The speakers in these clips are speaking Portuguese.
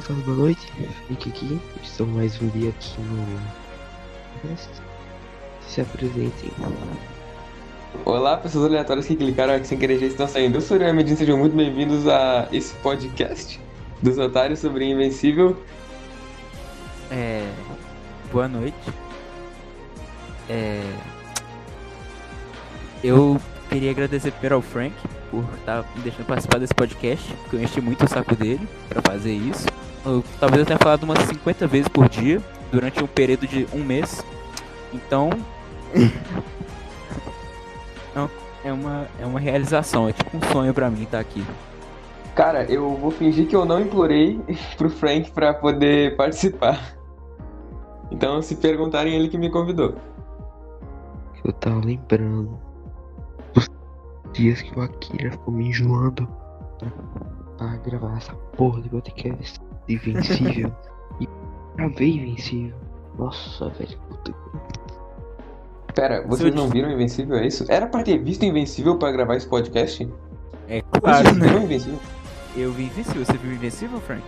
boa tarde, boa noite. Fique aqui. Estou mais um dia aqui no. podcast. Se apresentem. Olá, pessoas aleatórias que clicaram aqui sem querer já estão saindo. Eu sou o Medina, sejam muito bem-vindos a esse podcast dos otários sobre Invencível. É. Boa noite. É. Eu queria agradecer primeiro ao Frank por estar me deixando participar desse podcast, porque eu enchi muito o saco dele pra fazer isso. Eu, talvez eu tenha falado umas 50 vezes por dia, durante um período de um mês. Então. Não, é uma, é uma realização, é tipo um sonho pra mim estar aqui. Cara, eu vou fingir que eu não implorei pro Frank pra poder participar. Então, se perguntarem, ele que me convidou. Eu tava lembrando dos dias que o Akira ficou me enjoando pra, gravar essa porra de podcast Invencível. e gravei Invencível. Nossa, velho. Puta. Pera, vocês não viram Invencível, é isso? Era pra ter visto Invencível pra gravar esse podcast? É claro, Vocês né? viram Invencível? Eu vi Invencível. Você viu Invencível, Frank?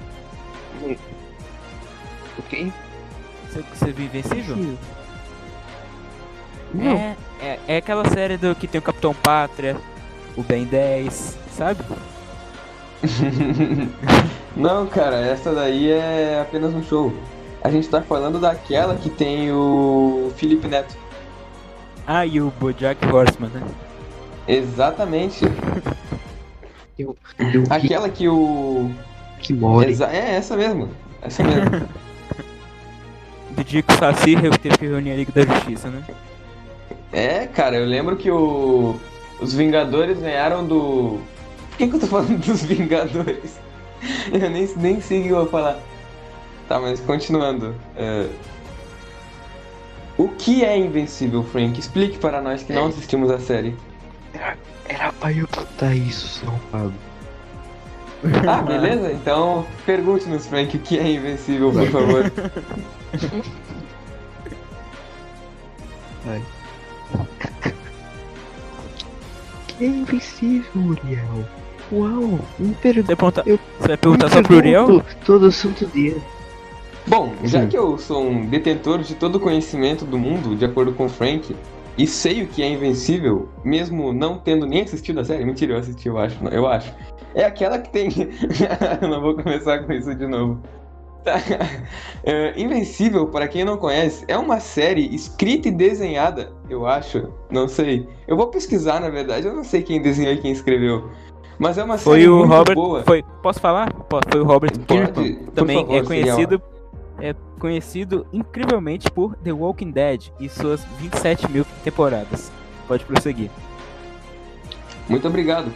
Ok? Você, você viu Invencível? Sim. Não. É, é, é aquela série do que tem o Capitão Pátria, o Ben 10, sabe? não, cara, essa daí é apenas um show. A gente tá falando daquela que tem o Felipe Neto. Ah, e o Bojack Horseman, né? Exatamente. Eu, eu Aquela que o. que mora. Exa- É essa mesmo. Essa mesmo. Do dia que o Saci teve que reunir a Liga da Justiça, né? é, cara, eu lembro que o. Os Vingadores ganharam do. Por que, que eu tô falando dos Vingadores? Eu nem, nem sei o que eu vou falar. Tá, mas continuando. é, O que é Invencível, Frank? Explique para nós que não assistimos a série. Era pra eu botar isso, São Paulo. Ah, beleza? Então pergunte-nos, Frank, o que é Invencível, por favor. Vai. Que é invencível, Uriel? Uau, me Você vai pergunta. Eu- você vai perguntar só pro Uriel? Todo santo dia. Bom, já Uhum. que eu sou um detentor de todo o conhecimento do mundo, de acordo com o Frank, e sei o que é Invencível, mesmo não tendo nem assistido a série, mentira, eu assisti, eu acho, eu acho. É aquela que tem. eu não vou começar com isso de novo. Tá. É, Invencível, para quem não conhece, é uma série escrita e desenhada, eu acho, não sei. Eu vou pesquisar, na verdade, eu não sei quem desenhou e quem escreveu. Mas é uma série Foi o Robert. boa. Foi, posso falar? Foi o Robert Kirkman. Também favor, é conhecido. É conhecido incrivelmente por The Walking Dead e suas 27 mil temporadas. Pode prosseguir. Muito obrigado.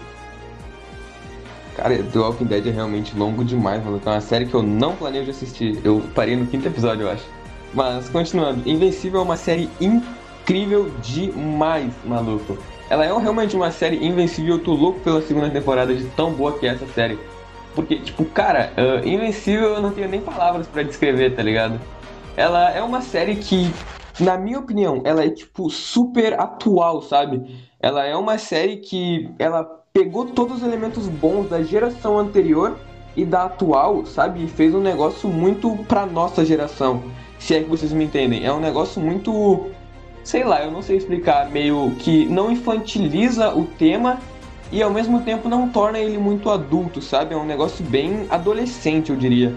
Cara, The Walking Dead é realmente longo demais, mano. É uma série que eu não planejo assistir. Eu parei no quinto episódio, eu acho. Mas, continuando. Invencível é uma série incrível demais, maluco. Ela é realmente uma série invencível. Eu tô louco pela segunda temporada de tão boa que é essa série. Porque, tipo, cara, ah, Invencível eu não tenho nem palavras pra descrever, tá ligado? Ela é uma série que, na minha opinião, ela é, tipo, super atual, sabe? Ela é uma série que ela pegou todos os elementos bons da geração anterior e da atual, sabe? E fez um negócio muito pra nossa geração. Se é que vocês me entendem. É um negócio muito. Sei lá, eu não sei explicar. Meio que não infantiliza o tema e ao mesmo tempo não torna ele muito adulto, sabe? É um negócio bem adolescente, eu diria.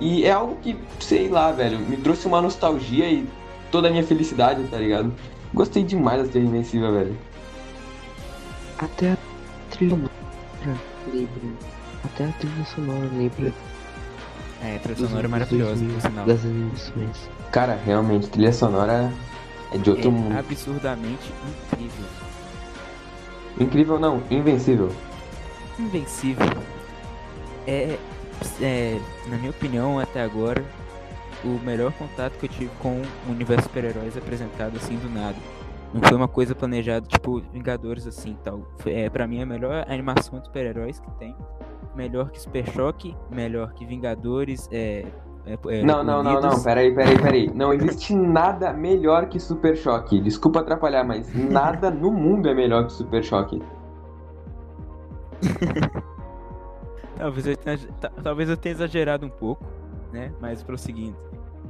E é algo que, sei lá, velho, me trouxe uma nostalgia e toda a minha felicidade, tá ligado? Gostei demais da série Invencível, velho. Até a trilha sonora lembra. Até a trilha sonora lembra. É, a trilha sonora é maravilhosa, 2000, por sinal. Das animações. Cara, realmente, trilha sonora é de outro É mundo. absurdamente incrível. Incrível não, invencível. Invencível. É, é, na minha opinião, até agora, o melhor contato que eu tive com o universo super-heróis apresentado assim do nada. Não foi uma coisa planejada, tipo Vingadores assim tal. Foi, é, pra mim, a melhor animação de super-heróis que tem. Melhor que Super Choque, melhor que Vingadores, é. É, é, Não, não, não, não, Unidos. peraí, peraí, peraí. Não existe nada melhor que Super Choque. Desculpa atrapalhar, mas nada no mundo é melhor que Super Choque. talvez eu tenha, talvez eu tenha exagerado um pouco, né? Mas prosseguindo.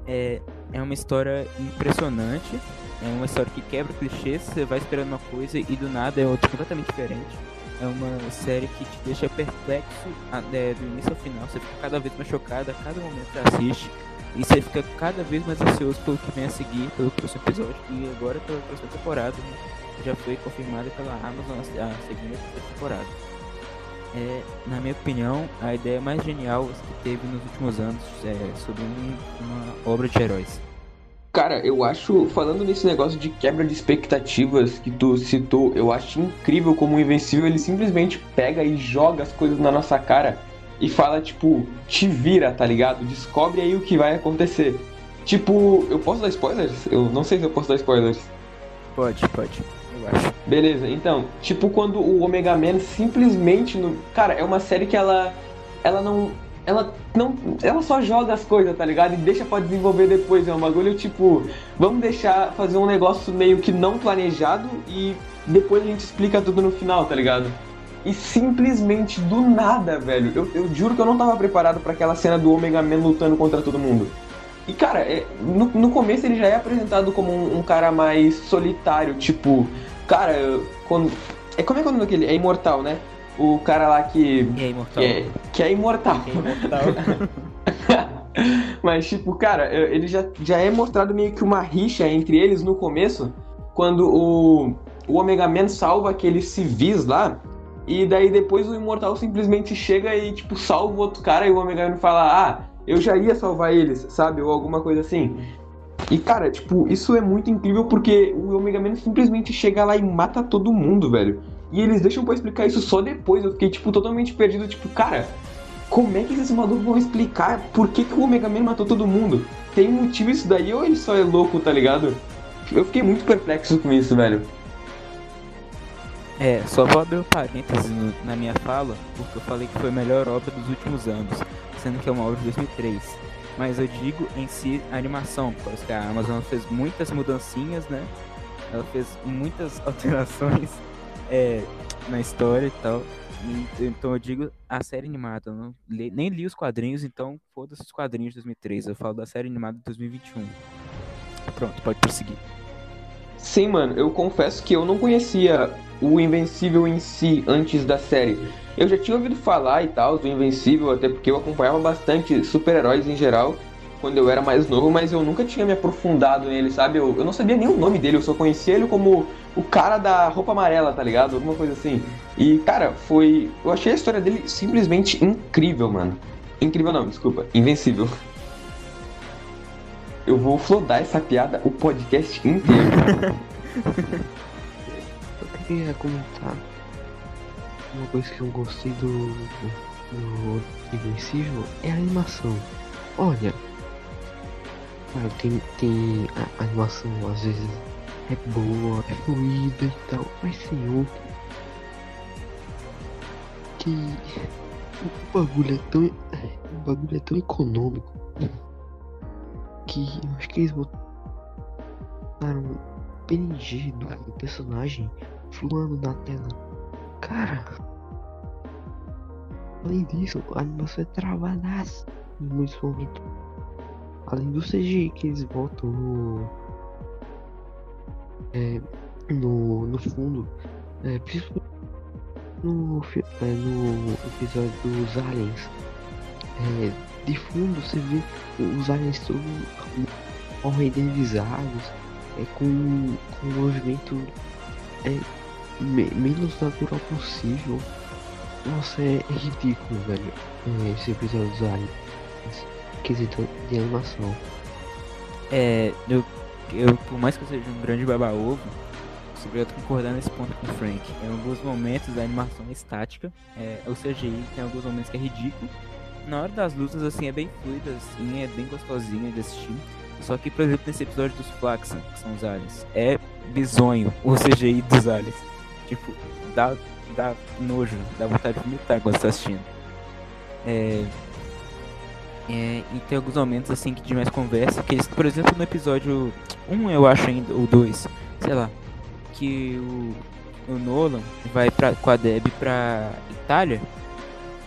É, é uma história impressionante. É uma história que quebra clichês, você vai esperando uma coisa e do nada é outra completamente diferente. É uma série que te deixa perplexo é, do início ao final. Você fica cada vez mais chocado a cada momento que assiste. E você fica cada vez mais ansioso pelo que vem a seguir, pelo próximo episódio. E agora pela próxima temporada. Né? Já foi confirmada pela Amazon a segunda temporada. É, na minha opinião, a ideia mais genial que teve nos últimos anos é, sobre um, uma obra de heróis. Cara, eu acho, falando nesse negócio de quebra de expectativas que tu citou, eu acho incrível como o Invencível ele simplesmente pega e joga as coisas na nossa cara e fala, tipo, te vira, tá ligado? Descobre aí o que vai acontecer. Tipo, eu posso dar spoilers? Eu não sei se eu posso dar spoilers. Pode, pode. Eu acho. Beleza, então, tipo quando o Omega Man simplesmente no, cara, é uma série que ela ela não ela não ela só joga as coisas, tá ligado? E deixa para desenvolver depois, é um bagulho tipo, vamos deixar fazer um negócio meio que não planejado e depois a gente explica tudo no final, tá ligado? E simplesmente do nada, velho. Eu, eu juro que eu não tava preparado para aquela cena do Omega Man lutando contra todo mundo. E cara, é, no, no começo ele já é apresentado como um, um cara mais solitário, tipo, cara, quando. É como é que é daquele? É imortal, né? O cara lá que. É imortal. Que é, que é imortal. É imortal. Mas, tipo, cara, ele já, já é mostrado meio que uma rixa entre eles no começo, quando o, o Omega Man salva aqueles civis lá, e daí depois o Imortal simplesmente chega e, tipo, salva o outro cara e o Omega Man fala, ah, eu já ia salvar eles, sabe? Ou alguma coisa assim. E, cara, tipo, isso é muito incrível porque o Omega Man simplesmente chega lá e mata todo mundo, velho. E eles deixam pra explicar isso só depois. Eu fiquei, tipo, totalmente perdido. Tipo, cara, como é que esses malucos vão explicar por que, que o Omega Man matou todo mundo? Tem um motivo isso daí ou ele só é louco, tá ligado? Eu fiquei muito perplexo com isso, velho. É, só vou abrir um parênteses na minha fala, porque eu falei que foi a melhor obra dos últimos anos, sendo que é uma obra de 2003. Mas eu digo em si a animação, porque a Amazon fez muitas mudancinhas, né? Ela fez muitas alterações é, na história e tal. Então eu digo a série animada. Não li, nem li os quadrinhos, então foda-se os quadrinhos de 2003. Eu falo da série animada de 2021. Pronto, pode prosseguir. Sim, mano, eu confesso que eu não conhecia o Invencível em si antes da série. Eu já tinha ouvido falar e tal do Invencível, até porque eu acompanhava bastante super-heróis em geral quando eu era mais novo, mas eu nunca tinha me aprofundado nele, sabe? Eu, eu não sabia nem o nome dele, eu só conhecia ele como o cara da roupa amarela, tá ligado? Alguma coisa assim. E, cara, foi. Eu achei a história dele simplesmente incrível, mano. Incrível não, desculpa. Invencível. Eu vou flodar essa piada o podcast inteiro. eu queria comentar uma coisa que eu gostei do, do, do Invencível é a animação. Olha, claro, tem, tem a, animação às vezes é boa, é fluida e tal, mas senhor que o bagulho é tão o bagulho é tão econômico que eu acho que eles botaram PNG do, personagem fluando na tela. Cara, além disso, a animação é travadaça em muitos momentos. Além do CGI que eles botam no. É, no, no fundo, é, principalmente no, é, no episódio dos aliens. É, de fundo você vê os aliens todos renderizados, é, com, com um movimento é, me, menos natural possível. Nossa, é, é ridículo, velho. É, esse episódio dos aliens. Quesito de animação. É, eu, eu, por mais que eu seja um grande baba-ovo, obrigado a concordar nesse ponto com o Frank. Em alguns momentos a animação é estática, é, o CGI tem alguns momentos que é ridículo, na hora das lutas, assim, é bem fluida, assim, é bem gostosinha de assistir. Só que, por exemplo, nesse episódio dos Flaxan, que são os aliens, é bizonho o CGI dos aliens. Tipo, dá, dá nojo, dá vontade de vomitar quando você tá assistindo. É, é, e tem alguns momentos, assim, que de mais conversa, que eles, por exemplo, no episódio 1, eu acho ainda, ou 2, sei lá, que o, o Nolan vai pra, com a Deb pra Itália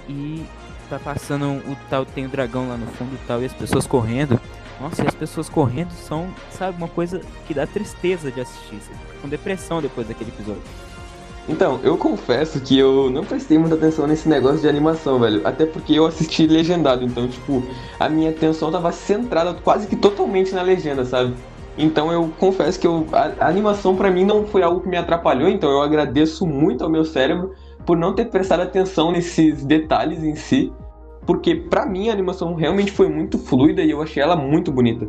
e tá passando o tal, tem o dragão lá no fundo e tal, e as pessoas correndo. Nossa, e as pessoas correndo são, sabe, uma coisa que dá tristeza de assistir. Você fica com depressão depois daquele episódio. Então, eu confesso que eu não prestei muita atenção nesse negócio de animação, velho. Até porque eu assisti legendado, então, tipo, a minha atenção tava centrada quase que totalmente na legenda, sabe? Então eu confesso que eu, a, a animação para mim não foi algo que me atrapalhou, então eu agradeço muito ao meu cérebro por não ter prestado atenção nesses detalhes em si, porque para mim a animação realmente foi muito fluida e eu achei ela muito bonita.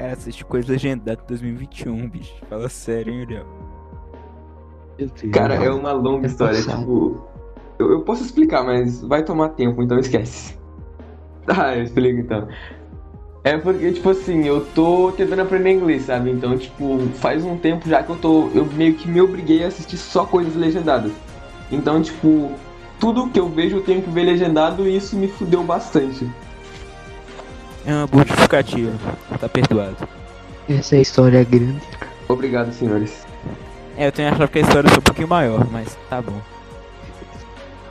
Cara, assiste coisa legendada de 2021, bicho. Fala sério, hein, Uriel? Cara, é uma longa É história, tipo. Eu, eu posso explicar, mas vai tomar tempo, então esquece. Tá, eu explico então. É porque, tipo assim, eu tô tentando aprender inglês, sabe? Então, tipo, faz um tempo já que eu tô. Eu meio que me obriguei a assistir só coisas legendadas. Então, tipo, tudo que eu vejo eu tenho que ver legendado e isso me fudeu bastante. É uma boa justificativa. Tá perdoado. Essa é a história grande. Obrigado, senhores. É, eu tenho achado que a história foi um pouquinho maior, mas tá bom.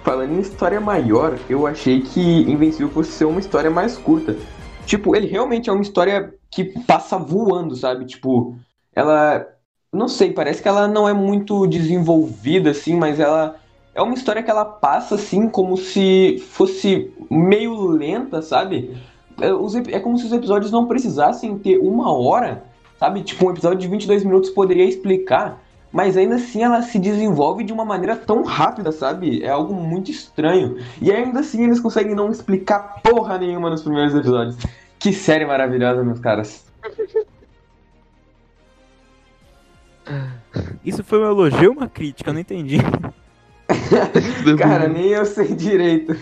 Falando em história maior, eu achei que Invencível fosse ser uma história mais curta. Tipo, ele realmente é uma história que passa voando, sabe? Tipo, ela. Não sei, parece que ela não é muito desenvolvida, assim, mas ela. É uma história que ela passa, assim, como se fosse meio lenta, sabe? É, é como se os episódios não precisassem ter uma hora, sabe? Tipo, um episódio de 22 minutos poderia explicar, mas ainda assim ela se desenvolve de uma maneira tão rápida, sabe? É algo muito estranho. E ainda assim eles conseguem não explicar porra nenhuma nos primeiros episódios. Que série maravilhosa, meus caras. Isso foi um elogio ou uma crítica? Eu não entendi. Cara, nem eu sei direito.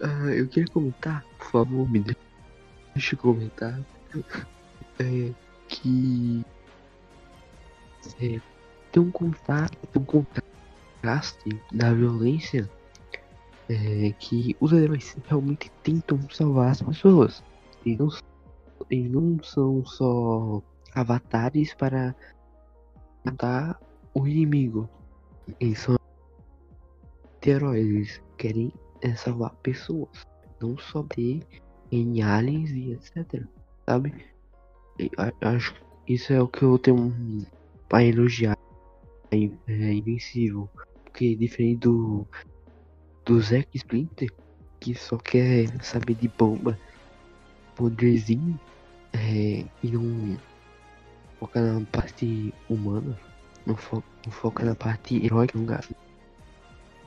Ah, eu queria comentar, por favor, me deixa eu comentar. É, que é, tem um contato, um contraste da violência é, que os heróis realmente tentam salvar as pessoas. E não, e não são só avatares para matar o inimigo. Eles são heróis, eles querem é salvar pessoas, não ter em aliens e etc. Sabe? E a- acho que isso é o que eu tenho para elogiar em é, Invencível. Porque diferente do do Zack Splinter, que só quer saber de bomba, poderzinho, é, e não foca na parte humana, não, fo não foca na parte heróica, não gasta.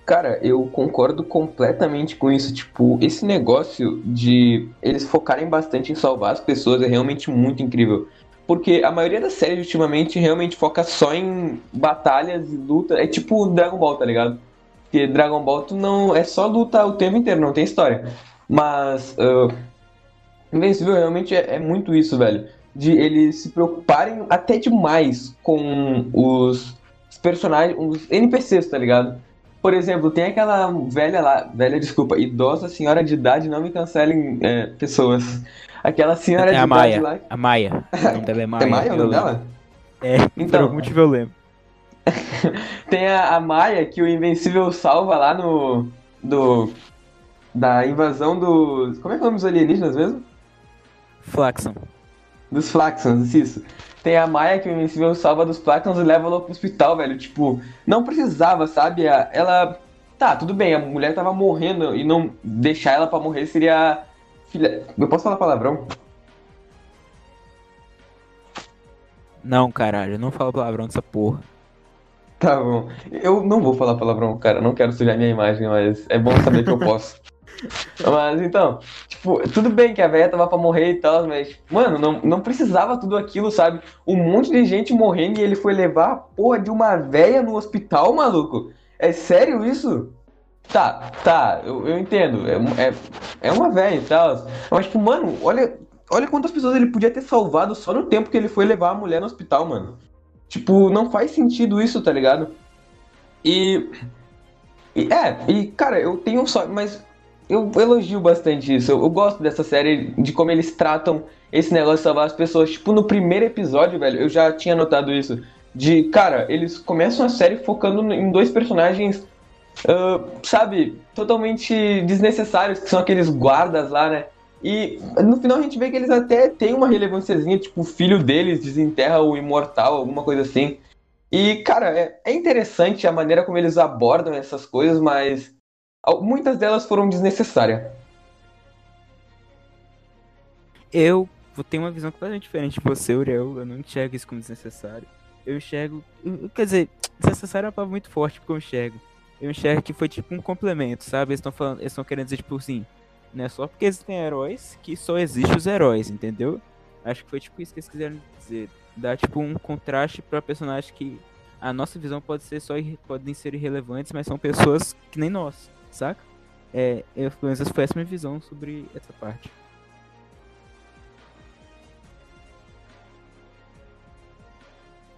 Cara, eu concordo completamente com isso. Tipo, esse negócio de eles focarem bastante em salvar as pessoas é realmente muito incrível. Porque a maioria das séries ultimamente realmente foca só em batalhas e luta. É tipo Dragon Ball, tá ligado? Porque Dragon Ball tu não é só luta o tempo inteiro, não tem história. Mas ah, Invencível realmente é, é muito isso, velho. De eles se preocuparem até demais com os personagens, os NPCs, tá ligado? Por exemplo, tem aquela velha lá, velha, desculpa, idosa senhora de idade, não me cancelem é, pessoas. Aquela senhora É de a idade Maia. lá. A Maia. O nome dela é Maia. É Maia o nome dela? É, por Então. algum motivo eu lembro. Tem a, a Maia que o Invencível salva lá no. Do. Da invasão dos. Como é que é o nome dos alienígenas mesmo? Flaxon. Dos Flaxons, isso. Tem a Maia que o Invencível salva dos Flaxons e leva ela pro hospital, velho. Tipo, não precisava, sabe? Ela. Tá, tudo bem, a mulher tava morrendo e não deixar ela pra morrer seria. Filha. Eu posso falar palavrão? Não, caralho, não falo palavrão dessa porra. Tá bom. Eu não vou falar palavrão, cara. Não quero sujar minha imagem, mas é bom saber que eu posso. Mas então, tipo, tudo bem que a velha tava pra morrer e tal, mas, mano, não, não precisava tudo aquilo, sabe? Um monte de gente morrendo e ele foi levar a porra de uma velha no hospital, maluco. É sério isso? Tá, tá, eu, eu entendo. É, é, é uma velha e tal. Mas, tipo, mano, olha, olha quantas pessoas ele podia ter salvado só no tempo que ele foi levar a mulher no hospital, mano. Tipo, não faz sentido isso, tá ligado? E. e- é, e cara, eu tenho só. Mas eu elogio bastante isso. Eu, eu gosto dessa série, de como eles tratam esse negócio de salvar as pessoas. Tipo, no primeiro episódio, velho, eu já tinha notado isso. De, cara, eles começam a série focando em dois personagens, uh, sabe, totalmente desnecessários, que são aqueles guardas lá, né? E no final a gente vê que eles até têm uma relevânciazinha, tipo, o filho deles desenterra o imortal, alguma coisa assim. E, cara, é, é interessante a maneira como eles abordam essas coisas, mas muitas delas foram desnecessárias. Eu tenho uma visão completamente diferente de você, Uriel. Eu não enxergo isso como desnecessário. Eu enxergo. Quer dizer, desnecessário é uma palavra muito forte porque eu enxergo. Eu enxergo que foi tipo um complemento, sabe? Eles estão falando. Eles estão querendo dizer, tipo assim. Não é só porque existem heróis que só existem os heróis, entendeu? Acho que foi tipo isso que eles quiseram dizer. Dar tipo um contraste pra personagem que a nossa visão pode ser só podem ser irrelevantes, mas são pessoas que nem nós, saca? É, eu, pelo menos foi essa minha visão sobre essa parte.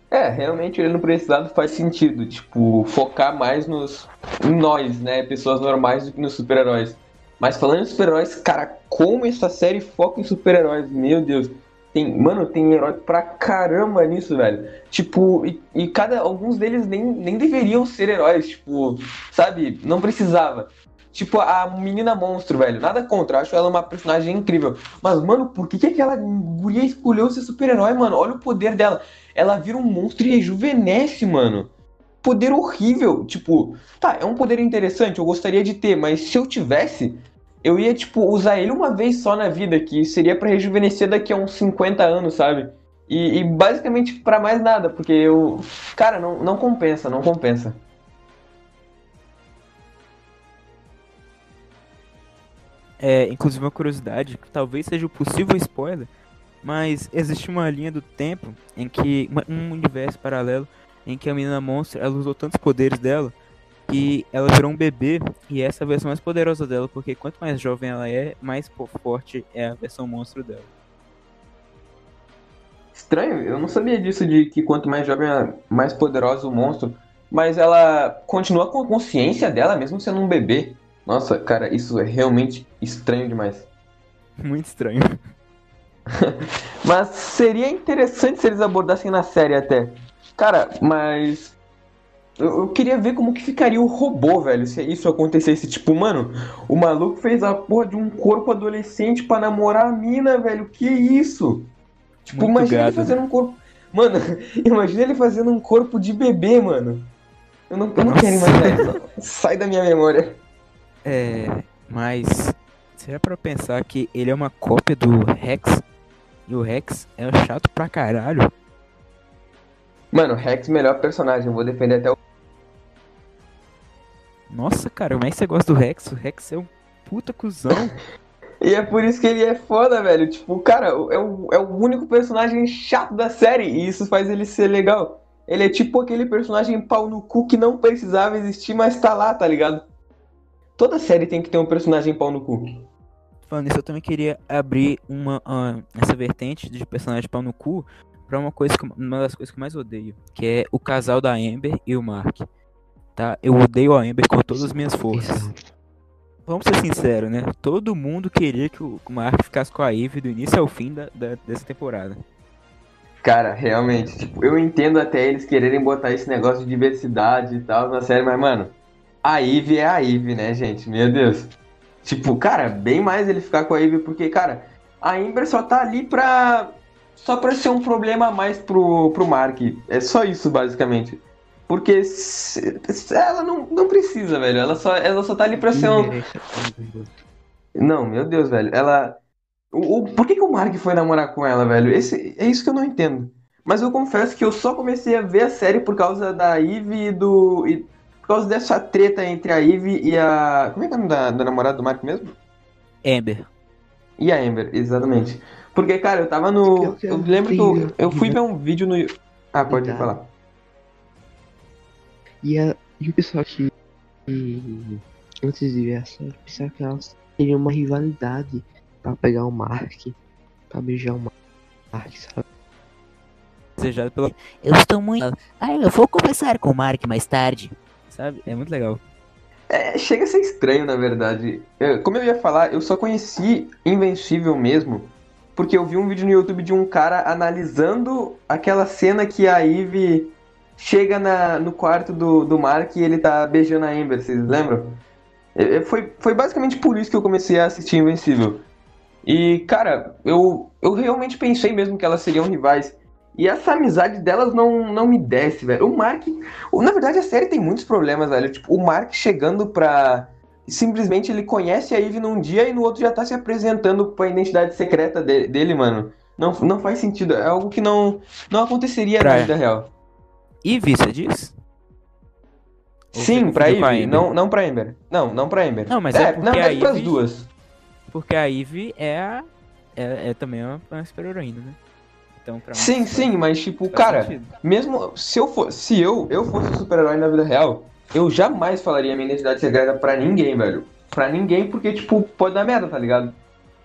É, realmente olhando por esse lado faz sentido, tipo, focar mais nos em nós, né, pessoas normais do que nos super-heróis. Mas falando em super-heróis, cara, como essa série foca em super-heróis, meu Deus. Tem, mano, tem herói pra caramba nisso, velho. Tipo, e, e, cada alguns deles nem, nem deveriam ser heróis, tipo, sabe? Não precisava. Tipo, a menina monstro, velho. Nada contra, acho ela uma personagem incrível. Mas, mano, por que, que aquela guria escolheu ser super-herói, mano? Olha o poder dela. Ela vira um monstro e rejuvenesce, mano. Poder horrível. Tipo, tá, é um poder interessante, eu gostaria de ter, mas se eu tivesse, eu ia, tipo, usar ele uma vez só na vida, que seria para rejuvenescer daqui a uns 50 anos, sabe? E, e basicamente para mais nada, porque eu. Cara, não, não compensa, não compensa. É, inclusive uma curiosidade, que talvez seja o possível spoiler, mas existe uma linha do tempo em que. um universo paralelo em que a menina monstro ela usou tantos poderes dela que ela virou um bebê e essa é a versão mais poderosa dela, porque quanto mais jovem ela é, mais forte é a versão monstro dela. Estranho, eu não sabia disso de que quanto mais jovem é mais poderoso o monstro, mas ela continua com a consciência dela mesmo sendo um bebê. Nossa, cara, isso é realmente estranho demais. Muito estranho. mas seria interessante se eles abordassem na série até. Cara, mas eu, eu, queria ver como que ficaria o robô, velho, se isso acontecesse. Tipo, mano, o maluco fez a porra de um corpo adolescente para namorar a mina, velho. Que isso? Tipo, Muito imagina ele fazendo um corpo. Mano, imagina ele fazendo um corpo de bebê, mano. Eu não, eu não quero imaginar isso. Sai da minha memória. É, mas. Será pra pensar que ele é uma cópia do Rex? E o Rex é chato pra caralho. Mano, Rex, melhor personagem. Eu vou defender até o. Nossa, cara, como é que você gosta do Rex? O Rex é um puta cuzão. e é por isso que ele é foda, velho. Tipo, cara, é o, é o único personagem chato da série. E isso faz ele ser legal. Ele é tipo aquele personagem pau no cu que não precisava existir, mas tá lá, tá ligado? Toda série tem que ter um personagem pau no cu. Falando isso, eu também queria abrir uma, uh, essa vertente de personagem pau no cu pra uma coisa que, uma das coisas que eu mais odeio, que é o casal da Amber e o Mark. Tá? Eu odeio a Amber com todas as minhas forças. Vamos ser sinceros, né? Todo mundo queria que o Mark ficasse com a Eve do início ao fim da, da, dessa temporada. Cara, realmente, tipo, eu entendo até eles quererem botar esse negócio de diversidade e tal na série, mas, mano, a Eve é a Eve, né, gente? Meu Deus. Tipo, cara, bem mais ele ficar com a Eve, porque, cara, a Amber só tá ali pra só para ser um problema a mais pro, pro Mark. É só isso, basicamente. Porque se, se ela não, não precisa, velho. Ela só, ela só tá ali pra ser um. Não, meu Deus, velho. Ela. O, o, por que, que o Mark foi namorar com ela, velho? Esse, é isso que eu não entendo. Mas eu confesso que eu só comecei a ver a série por causa da Eve e do. E, por causa dessa treta entre a Eve e a. Como é que é o nome da, da namorada do Mark mesmo? Amber. E a Amber, exatamente. Porque, cara, eu tava no. Eu lembro que eu, eu fui ver um vídeo no. Ah, pode tá. falar. E, a, e o pessoal que. Antes de ver a série, pensava que elas teriam uma rivalidade pra pegar o Mark. Pra beijar o Mark, sabe? Desejado pelo. Eu estou muito. Ah, eu vou conversar com o Mark mais tarde. Sabe? É muito legal. É, chega a ser estranho, na verdade. Eu, como eu ia falar, eu só conheci Invencível mesmo porque eu vi um vídeo no YouTube de um cara analisando aquela cena que a Eve chega na, no quarto do, do Mark e ele tá beijando a Amber, vocês lembram? É, é, Foi, foi basicamente por isso que eu comecei a assistir Invencível. E, cara, eu, eu realmente pensei mesmo que elas seriam rivais. E essa amizade delas não, não me desce, velho. O Mark. Na verdade, a série tem muitos problemas, velho. Tipo, o Mark chegando pra. Simplesmente ele conhece a Eve num dia e no outro já tá se apresentando pra identidade secreta de- dele, mano. Não, não faz sentido. É algo que não, não aconteceria na vida real. Eve, você diz? Ou Sim, pra com a Eve, não, não pra Amber. Não, não pra Amber. Não, mas é porque na verdade a pras Eve- duas. Porque a Eve é a. É, é também uma, uma super-heroína, né? Então, Sim, sim, mas tipo, cara, sentido. mesmo se eu for, se eu, eu fosse super-herói na vida real, eu jamais falaria minha identidade secreta pra ninguém, velho. Pra ninguém, porque, tipo, pode dar merda, tá ligado?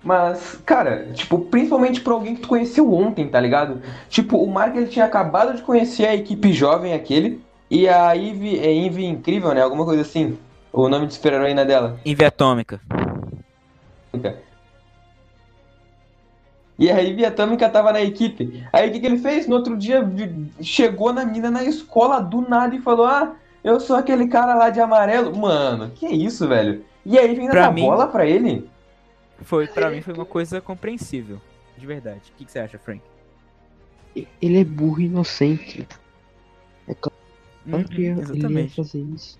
Mas, cara, tipo, principalmente pra alguém que tu conheceu ontem, tá ligado? Tipo, o Mark ele tinha acabado de conhecer a equipe jovem aquele, e a Eve é Eve incrível, né? Alguma coisa assim. O nome de super-heroína dela. Eve Atômica. E a Ivy Atômica tava na equipe. Aí o que, que ele fez? No outro dia chegou na mina na escola do nada e falou: Ah, eu sou aquele cara lá de amarelo. Mano, que isso, velho? E aí ainda Pra dá mim- bola pra ele? Foi, pra mim foi uma coisa compreensível. De verdade. O que, que você acha, Frank? Ele é burro e inocente. Claro que Uhum, ele ia exatamente. fazer isso.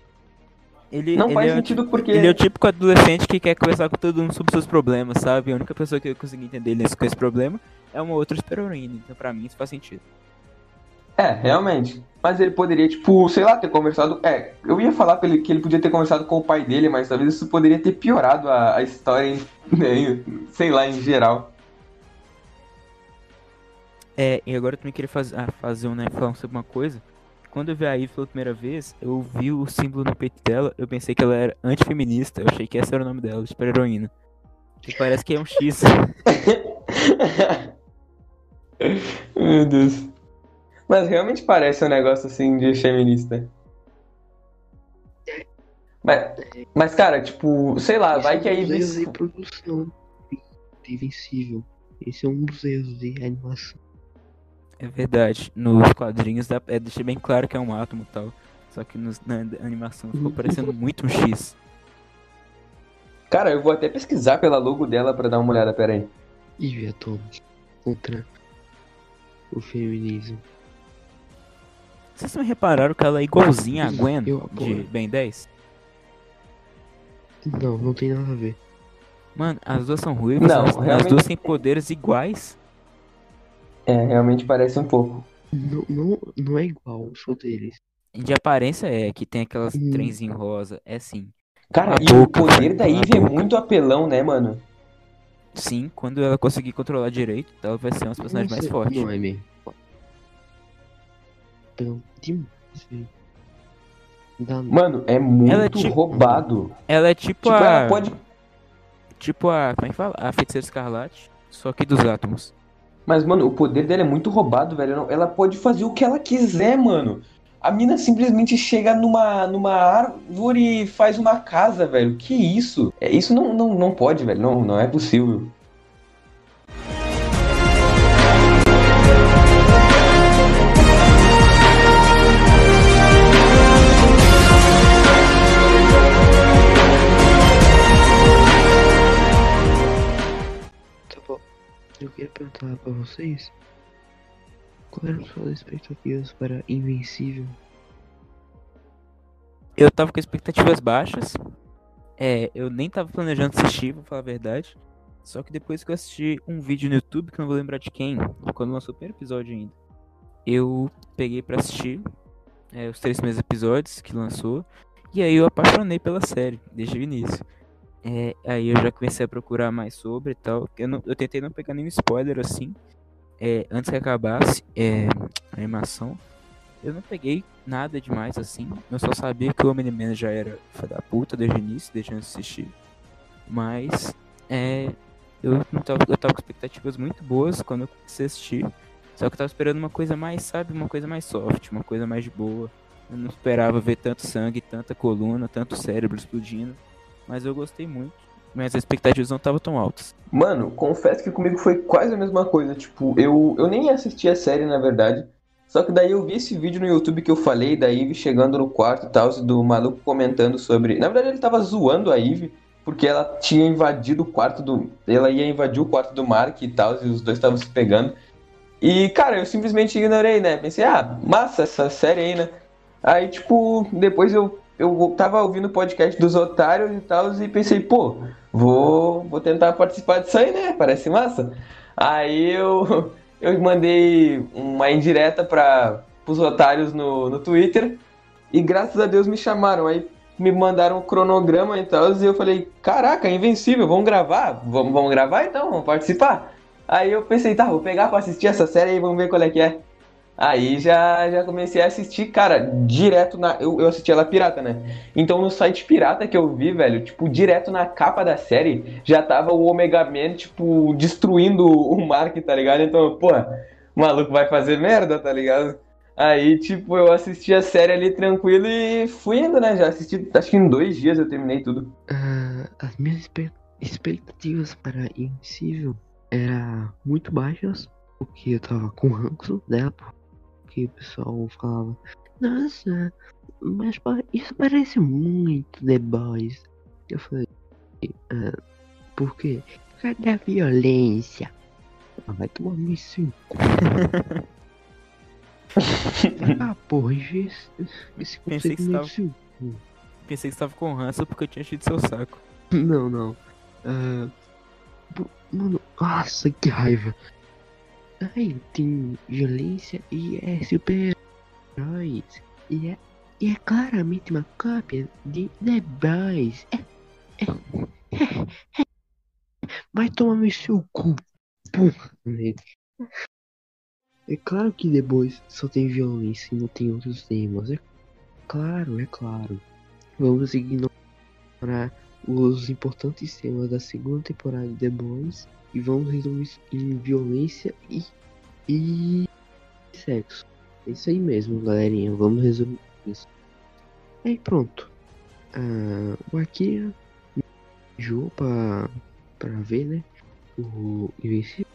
Ele, Não ele faz é o sentido porque. Ele é o típico adolescente que quer conversar com todo mundo sobre seus problemas, sabe? A única pessoa que eu consegui entender ele nesse, com esse problema é uma outra super-heroína. Então, pra mim, isso faz sentido. É, realmente. Mas ele poderia, tipo, sei lá, ter conversado. É, eu ia falar pra ele que ele podia ter conversado com o pai dele, mas talvez isso poderia ter piorado a, a história, em- né, sei lá, em geral. É, e agora eu também queria faz, ah, fazer um, né, falar sobre uma coisa. Quando eu vi a Eve pela primeira vez, eu vi o símbolo no peito dela, eu pensei que ela era antifeminista, eu achei que esse era o nome dela, super-heroína. E parece que é um X. Meu Deus. Mas realmente parece um negócio assim de feminista. Mas, mas cara, tipo, sei lá, vai que Esse é aí. um dos erros de produção. de Invencível. Esse é um dos erros de animação. É verdade, nos quadrinhos dá, é, deixa bem claro que é um átomo e tal. Só que nos- na animação ficou parecendo muito um X. Cara, eu vou até pesquisar pela logo dela pra dar uma olhada, pera aí. Atômica contra o feminismo. Vocês também repararam que ela é igualzinha a Gwen Eu de. Ben 10? Não, não tem nada a ver. Mano, as duas são ruivas, Não, as, as realmente- duas têm poderes iguais. É, realmente parece um pouco. Não, não, não é igual, sou deles. De aparência é, que tem aquelas Hum. trenzinho rosa, é sim. Cara, A e boca, o poder da Eve é boca. muito apelão, né, mano? Sim, quando ela conseguir controlar direito, ela vai ser uma das personagens mais fortes. Não é mesmo. Pelo demais, velho. Mano, é muito Ela é tipo- roubado. Ela é tipo, Tipo, a. ela pode. Tipo a. Como é que fala? A feiticeira escarlate, só que dos átomos. Mas, mano, o poder dela é muito roubado, velho. Ela pode fazer o que ela quiser, mano. A mina simplesmente chega numa, numa árvore e faz uma casa, velho. Que isso? É, isso não, não, não pode, velho. Não, não é possível. Eu queria perguntar pra vocês. Qual eram suas expectativas para Invencível? Eu tava com expectativas baixas. É, eu nem tava planejando assistir, vou falar a verdade. Só que depois que eu assisti um vídeo no YouTube, que não vou lembrar de quem, quando lançou o primeiro episódio ainda, eu peguei pra assistir é, os três primeiros episódios que lançou. E aí eu apaixonei pela série, desde o início. É, aí eu já comecei a procurar mais sobre e tal. Eu, não- eu tentei não pegar nenhum spoiler assim. é, antes que acabasse é, a animação. Eu não peguei nada demais assim. Eu só sabia que o Omni-Man já era filho da puta desde o início, desde antes de assistir. Mas é, eu, não tava, eu tava com expectativas muito boas quando eu comecei a assistir. Só que eu tava esperando uma coisa mais, sabe, uma coisa mais soft, uma coisa mais de boa. Eu não esperava ver tanto sangue, tanta coluna, tanto cérebro explodindo. Mas eu gostei muito. Minhas expectativas não estavam tão altas. Mano, confesso que comigo foi quase a mesma coisa. Tipo, eu, eu nem assisti a série, na verdade. Só que daí eu vi esse vídeo no YouTube que eu falei da Eve chegando no quarto e tal, do maluco comentando sobre. Na verdade, ele tava zoando a Eve, porque ela tinha invadido o quarto do. Ela ia invadir o quarto do Mark e tal, e os dois estavam se pegando. E, cara, eu simplesmente ignorei, né? Pensei, ah, massa essa série aí, né? Aí, tipo, depois eu, eu tava ouvindo o podcast dos otários e tal, e pensei, pô, vou, vou tentar participar disso aí, né? Parece massa. Aí eu, eu mandei uma indireta para os otários no, no Twitter e graças a Deus me chamaram. Aí me mandaram um cronograma e tal, e eu falei, caraca, invencível, vamos gravar? Vamos, vamos gravar então, vamos participar? Aí eu pensei, tá, vou pegar pra assistir essa série e vamos ver qual é que é. Aí já, já comecei a assistir, cara, direto na. Eu, eu assisti ela pirata, né? Então no site pirata que eu vi, velho, tipo, direto na capa da série, já tava o Omega Man, tipo, destruindo o Mark, tá ligado? Então, pô, o maluco vai fazer merda, tá ligado? Aí, tipo, eu assisti a série ali tranquilo e fui indo, né? Já assisti, acho que em dois dias eu terminei tudo. Uh, as minhas expectativas para Invisível eram muito baixas, porque eu tava com ranço dela, que o pessoal falava, nossa, mas isso parece muito The Boys. Eu falei, ah, por quê? Cadê a violência? Ah, vai tomar no seu ah, porra, esse, esse Pensei que, estava... Pensei que estava com ranço porque eu tinha enchido seu saco. Não, não. Uh, mano, nossa, que raiva. Aí tem violência e é super-heróis. E é, e é claramente uma cópia de The Boys. É, é, é, é. Vai tomar no seu cu. Porra, É claro que The Boys só tem violência e não tem outros temas. É claro, é claro. Vamos ignorar os importantes temas da segunda temporada de The Boys e vamos resumir em violência e, e sexo. É isso aí mesmo, galerinha. Vamos resumir isso. Aí pronto. Ah, o Akira me pra, pra ver, né? O Invencível.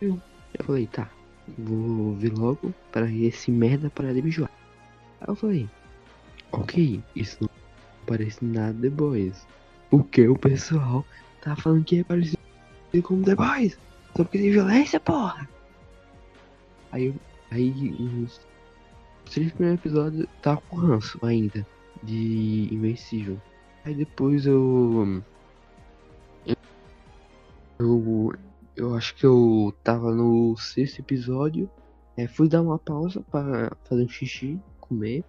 Eu falei, tá. Vou ver logo para esse merda parar de me jogar. Aí eu falei, ok, isso não parece nada The Boys. Porque o pessoal tá falando que é parecido como The Boys. Só porque tem violência, porra. Aí, aí os três primeiros episódios tá com ranço ainda de Invencível. Aí depois eu. Eu. Eu acho que eu tava no sexto episódio. É, fui dar uma pausa para fazer um xixi, comer.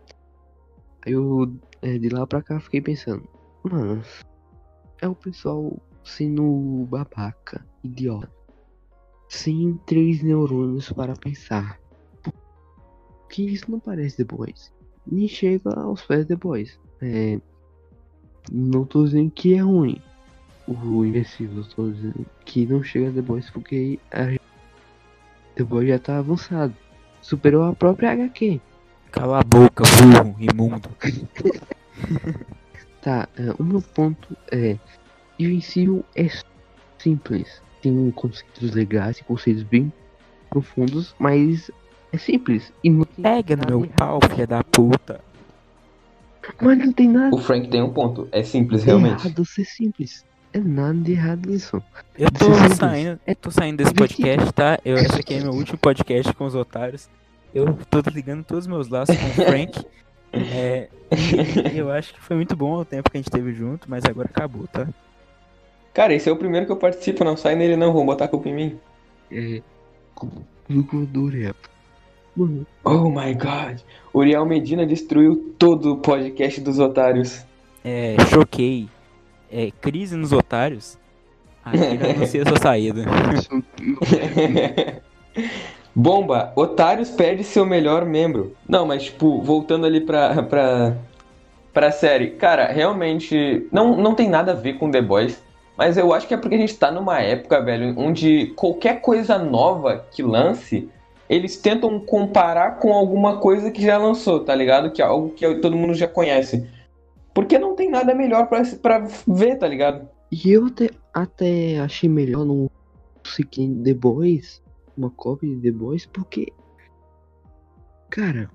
Aí eu é, de lá pra cá fiquei pensando, mano, é o pessoal sendo babaca, idiota, sem três neurônios para pensar. Que isso não parece The Boys. Nem chega aos pés The Boys. É, não tô dizendo que é ruim o Invencível, tô dizendo que não chega a The Boys porque a The Boys já tá avançado. Superou a própria HQ. Cala a boca, burro, imundo. tá, é, o meu ponto é Invencível é simples. Tem conceitos legais, conceitos bem profundos, mas é simples. E não Pega no meu pau, filha da puta. Mas não tem nada. O Frank tem um ponto. É simples, realmente. É errado ser simples. É nada de errado nisso. Eu tô saindo, eu tô saindo desse podcast, tá? Eu, esse aqui é meu último podcast com os otários. Eu tô ligando todos os meus laços com o Frank. É, eu acho que foi muito bom o tempo que a gente teve junto, mas agora acabou, tá? Cara, esse é o primeiro que eu participo, não sai nele não, vão botar a culpa em mim. É. Culpa do Uriel. Mano. Oh my god. Uriel Medina destruiu todo o podcast dos otários. É, choquei. É, crise nos otários. Aqui não sei a sua saída. Bomba, Otários perde seu melhor membro. Não, mas tipo, voltando ali pra, pra, pra série. Cara, realmente, não, não tem nada a ver com The Boys. Mas eu acho que é porque a gente tá numa época, velho, onde qualquer coisa nova que lance, eles tentam comparar com alguma coisa que já lançou, tá ligado? Que é algo que todo mundo já conhece. Porque não tem nada melhor pra ver, tá ligado? E eu até, até achei melhor no Seeking The Boys, uma cópia de The Boys, porque Cara,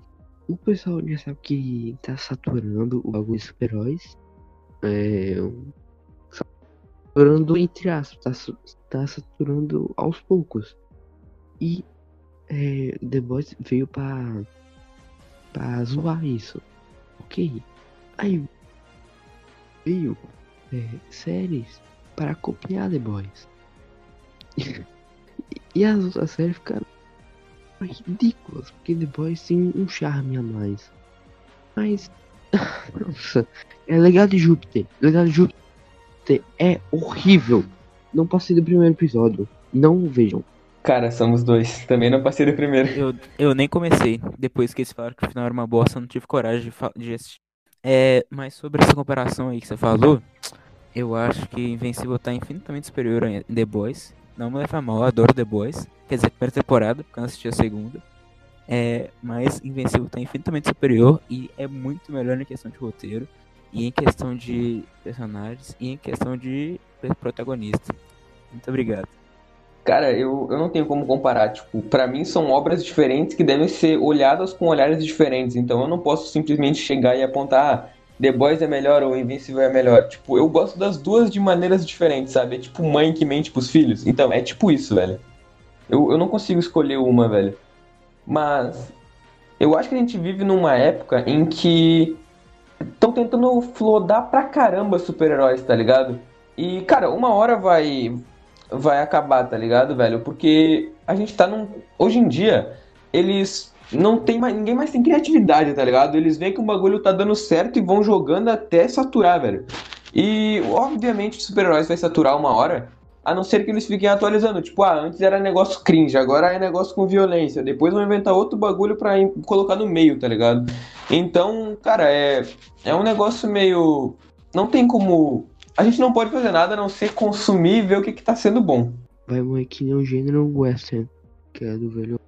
o pessoal já sabe que tá saturando o bagulho de super-heróis. É. Saturando entre aspas, tá, su- tá saturando aos poucos. E é, The Boys veio pra. pra zoar isso. Ok. Aí veio é, séries para copiar The Boys. e as outras séries ficaram ridículas, porque The Boys tem um charme a mais. Mas, nossa, é Legado de Júpiter. Legado de Júpiter é horrível. Não passei do primeiro episódio. Não vejam. Cara, somos dois. Também não passei do primeiro. Eu, eu nem comecei. Depois que eles falaram que o final era uma bosta, eu não tive coragem de, de assistir. É, mas sobre essa comparação aí que você falou, eu acho que Invencível tá infinitamente superior a The Boys. Não me leva a mal, eu adoro The Boys. Quer dizer, primeira temporada, porque eu não assisti a segunda. É, mas Invencível tá infinitamente superior e é muito melhor em questão de roteiro, e em questão de personagens, e em questão de protagonista. Muito obrigado. Cara, eu, eu não tenho como comparar. Tipo, pra mim são obras diferentes que devem ser olhadas com olhares diferentes. Então eu não posso simplesmente chegar e apontar, ah, The Boys é melhor ou Invincible é melhor. Tipo, eu gosto das duas de maneiras diferentes, sabe? É tipo mãe que mente pros filhos. Então, é tipo isso, velho. Eu, eu não consigo escolher uma, velho. Mas eu acho que a gente vive numa época em que estão tentando flodar pra caramba super-heróis, tá ligado? E, cara, uma hora vai vai acabar, tá ligado, velho? Porque a gente tá num. Hoje em dia, eles não tem mais. Ninguém mais tem criatividade, tá ligado? Eles veem que o bagulho tá dando certo e vão jogando até saturar, velho. E obviamente super-heróis vai saturar uma hora. A não ser que eles fiquem atualizando. Tipo, ah, antes era negócio cringe, agora é negócio com violência. Depois vão inventar outro bagulho pra colocar no meio, tá ligado? Então, cara, é, é um negócio meio. Não tem como. A gente não pode fazer nada a não ser consumir e ver o que, que tá sendo bom. Vai morrer que nem o gênero western, que é do velho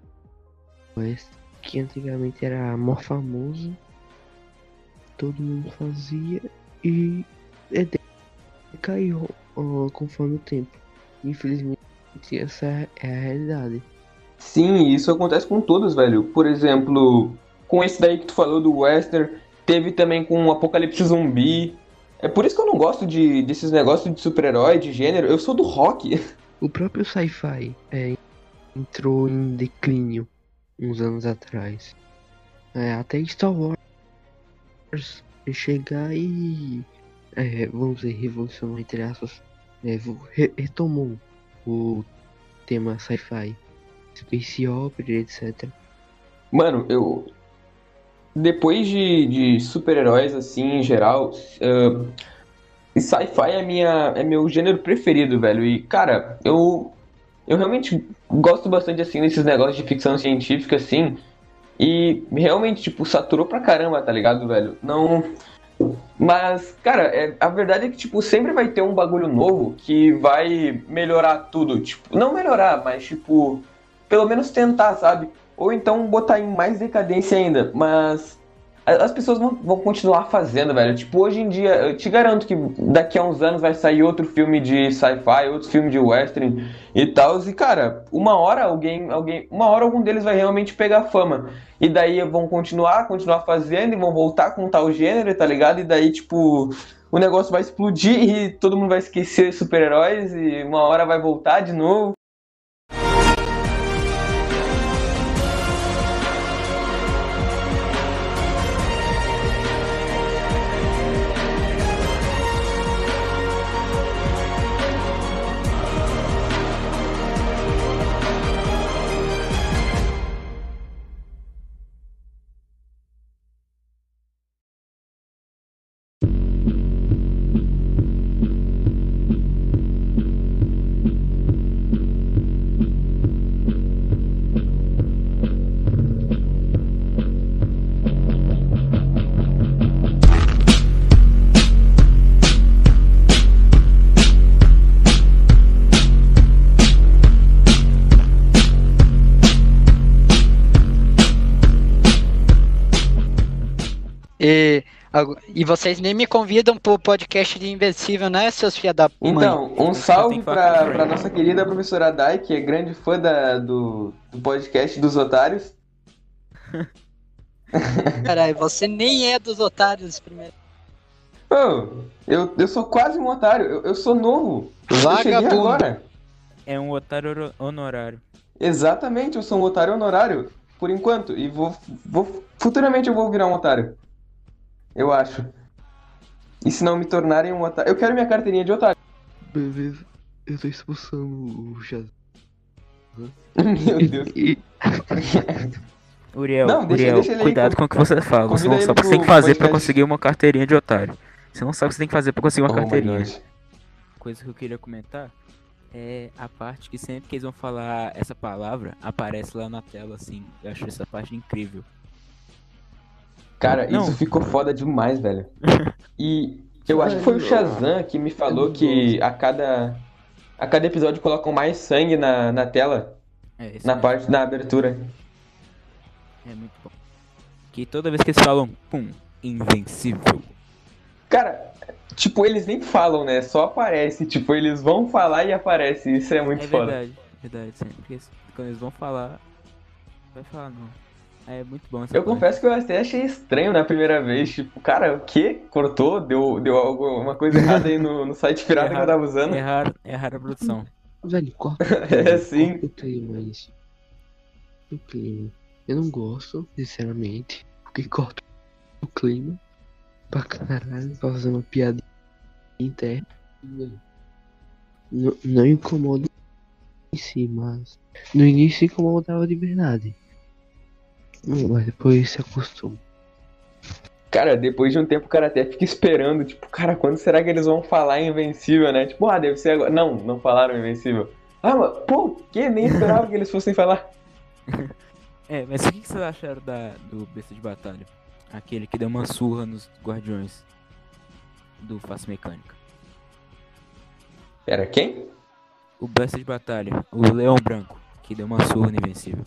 oeste, que antigamente era mó famoso, todo mundo fazia e é conforme o tempo. Infelizmente essa é a realidade. Sim, isso acontece com todos, velho. Por exemplo, com esse daí que tu falou do Western, teve também com o Apocalipse Zumbi. É por isso que eu não gosto de, desses negócios de super-herói, de gênero. Eu sou do rock. O próprio sci-fi é, entrou em declínio uns anos atrás. É, até Star Wars chegar e, é, vamos dizer, revolucionou, entre aspas, é, retomou o tema sci-fi, space opera, etc. Mano, eu. Depois de, de super-heróis, assim, em geral, ah, sci-fi é, minha, é meu gênero preferido, velho. E, cara, eu. Eu realmente gosto bastante, assim, desses negócios de ficção científica, assim. E realmente, tipo, saturou pra caramba, tá ligado, velho? Não. Mas, cara, é- a verdade é que, tipo, sempre vai ter um bagulho novo que vai melhorar tudo. Tipo, não melhorar, mas, tipo, pelo menos tentar, sabe? Ou então botar em mais decadência ainda. Mas as pessoas vão, vão continuar fazendo, velho. Tipo, hoje em dia, eu te garanto que daqui a uns anos vai sair outro filme de sci-fi, outro filme de western e tal. E, cara, uma hora alguém, alguém. Uma hora algum deles vai realmente pegar fama. E daí vão continuar, continuar fazendo e vão voltar com tal gênero, tá ligado? E daí, tipo, o negócio vai explodir e todo mundo vai esquecer super-heróis e uma hora vai voltar de novo. E, vocês nem me convidam pro podcast de Invencível, né, seus filha da mãe? Então, um salve pra, pra nossa querida professora Dai, que é grande fã da- do, do podcast dos otários. Caralho, você nem é dos otários primeiro. Ô, eu, eu sou quase um otário, eu, eu sou novo. Eu cheguei Vagabundo. agora. É um otário honorário. Exatamente, eu sou um otário honorário, por enquanto. E vou, vou. Futuramente eu vou virar um otário. Eu acho. E se não me tornarem um otário. Eu quero minha carteirinha de otário. Beleza, eu tô expulsando o Shazam. Meu Deus. Uriel, Não, deixa- Uriel, deixa ele aí, cuidado com o que você fala. Você não sabe o que você tem que fazer pra podcast. conseguir uma carteirinha de otário. Você não sabe o que você tem que fazer pra conseguir uma Oh carteirinha. Coisa que eu queria comentar é a parte que sempre que eles vão falar essa palavra, aparece lá na tela, assim. Eu acho essa parte incrível. Cara, Não. isso ficou foda demais, velho. E eu acho que foi o Shazam que me falou que a cada. A cada episódio colocam mais sangue na, na tela, É, na mesmo. parte da abertura. É muito bom. Que toda vez que eles falam, pum, invencível. Cara, tipo, eles nem falam, né? Só aparece. Tipo, eles vão falar e aparece. Isso é muito é foda. verdade, verdade, sempre. Quando eles vão falar, vai falar não. É muito bom essa Eu parte. confesso que eu até achei estranho na primeira vez. Tipo, cara, o quê? Cortou? Deu, deu alguma coisa errada aí no, no site pirata que eu tava usando? Errar, errar a produção. Velho, corta. É, sim. Corta o clima isso. O clima. Eu não gosto, sinceramente. Porque corta o clima pra caralho, pra fazer uma piada interna. Não, não incomoda em si, mas no início incomodava de verdade. Mas depois se acostuma. Cara, depois de um tempo o cara até fica esperando, tipo, cara, quando será que eles vão falar Invencível, né? Tipo, ah, deve ser agora. Não, não falaram Invencível. Ah, mas, pô, o quê? Nem esperava que eles fossem falar. É, mas o que, que vocês acharam da, do Besta de Batalha? Aquele que deu uma surra nos Guardiões do Face Mecânica. Pera, quem? O Besta de Batalha, o Leão Branco, que deu uma surra no Invencível.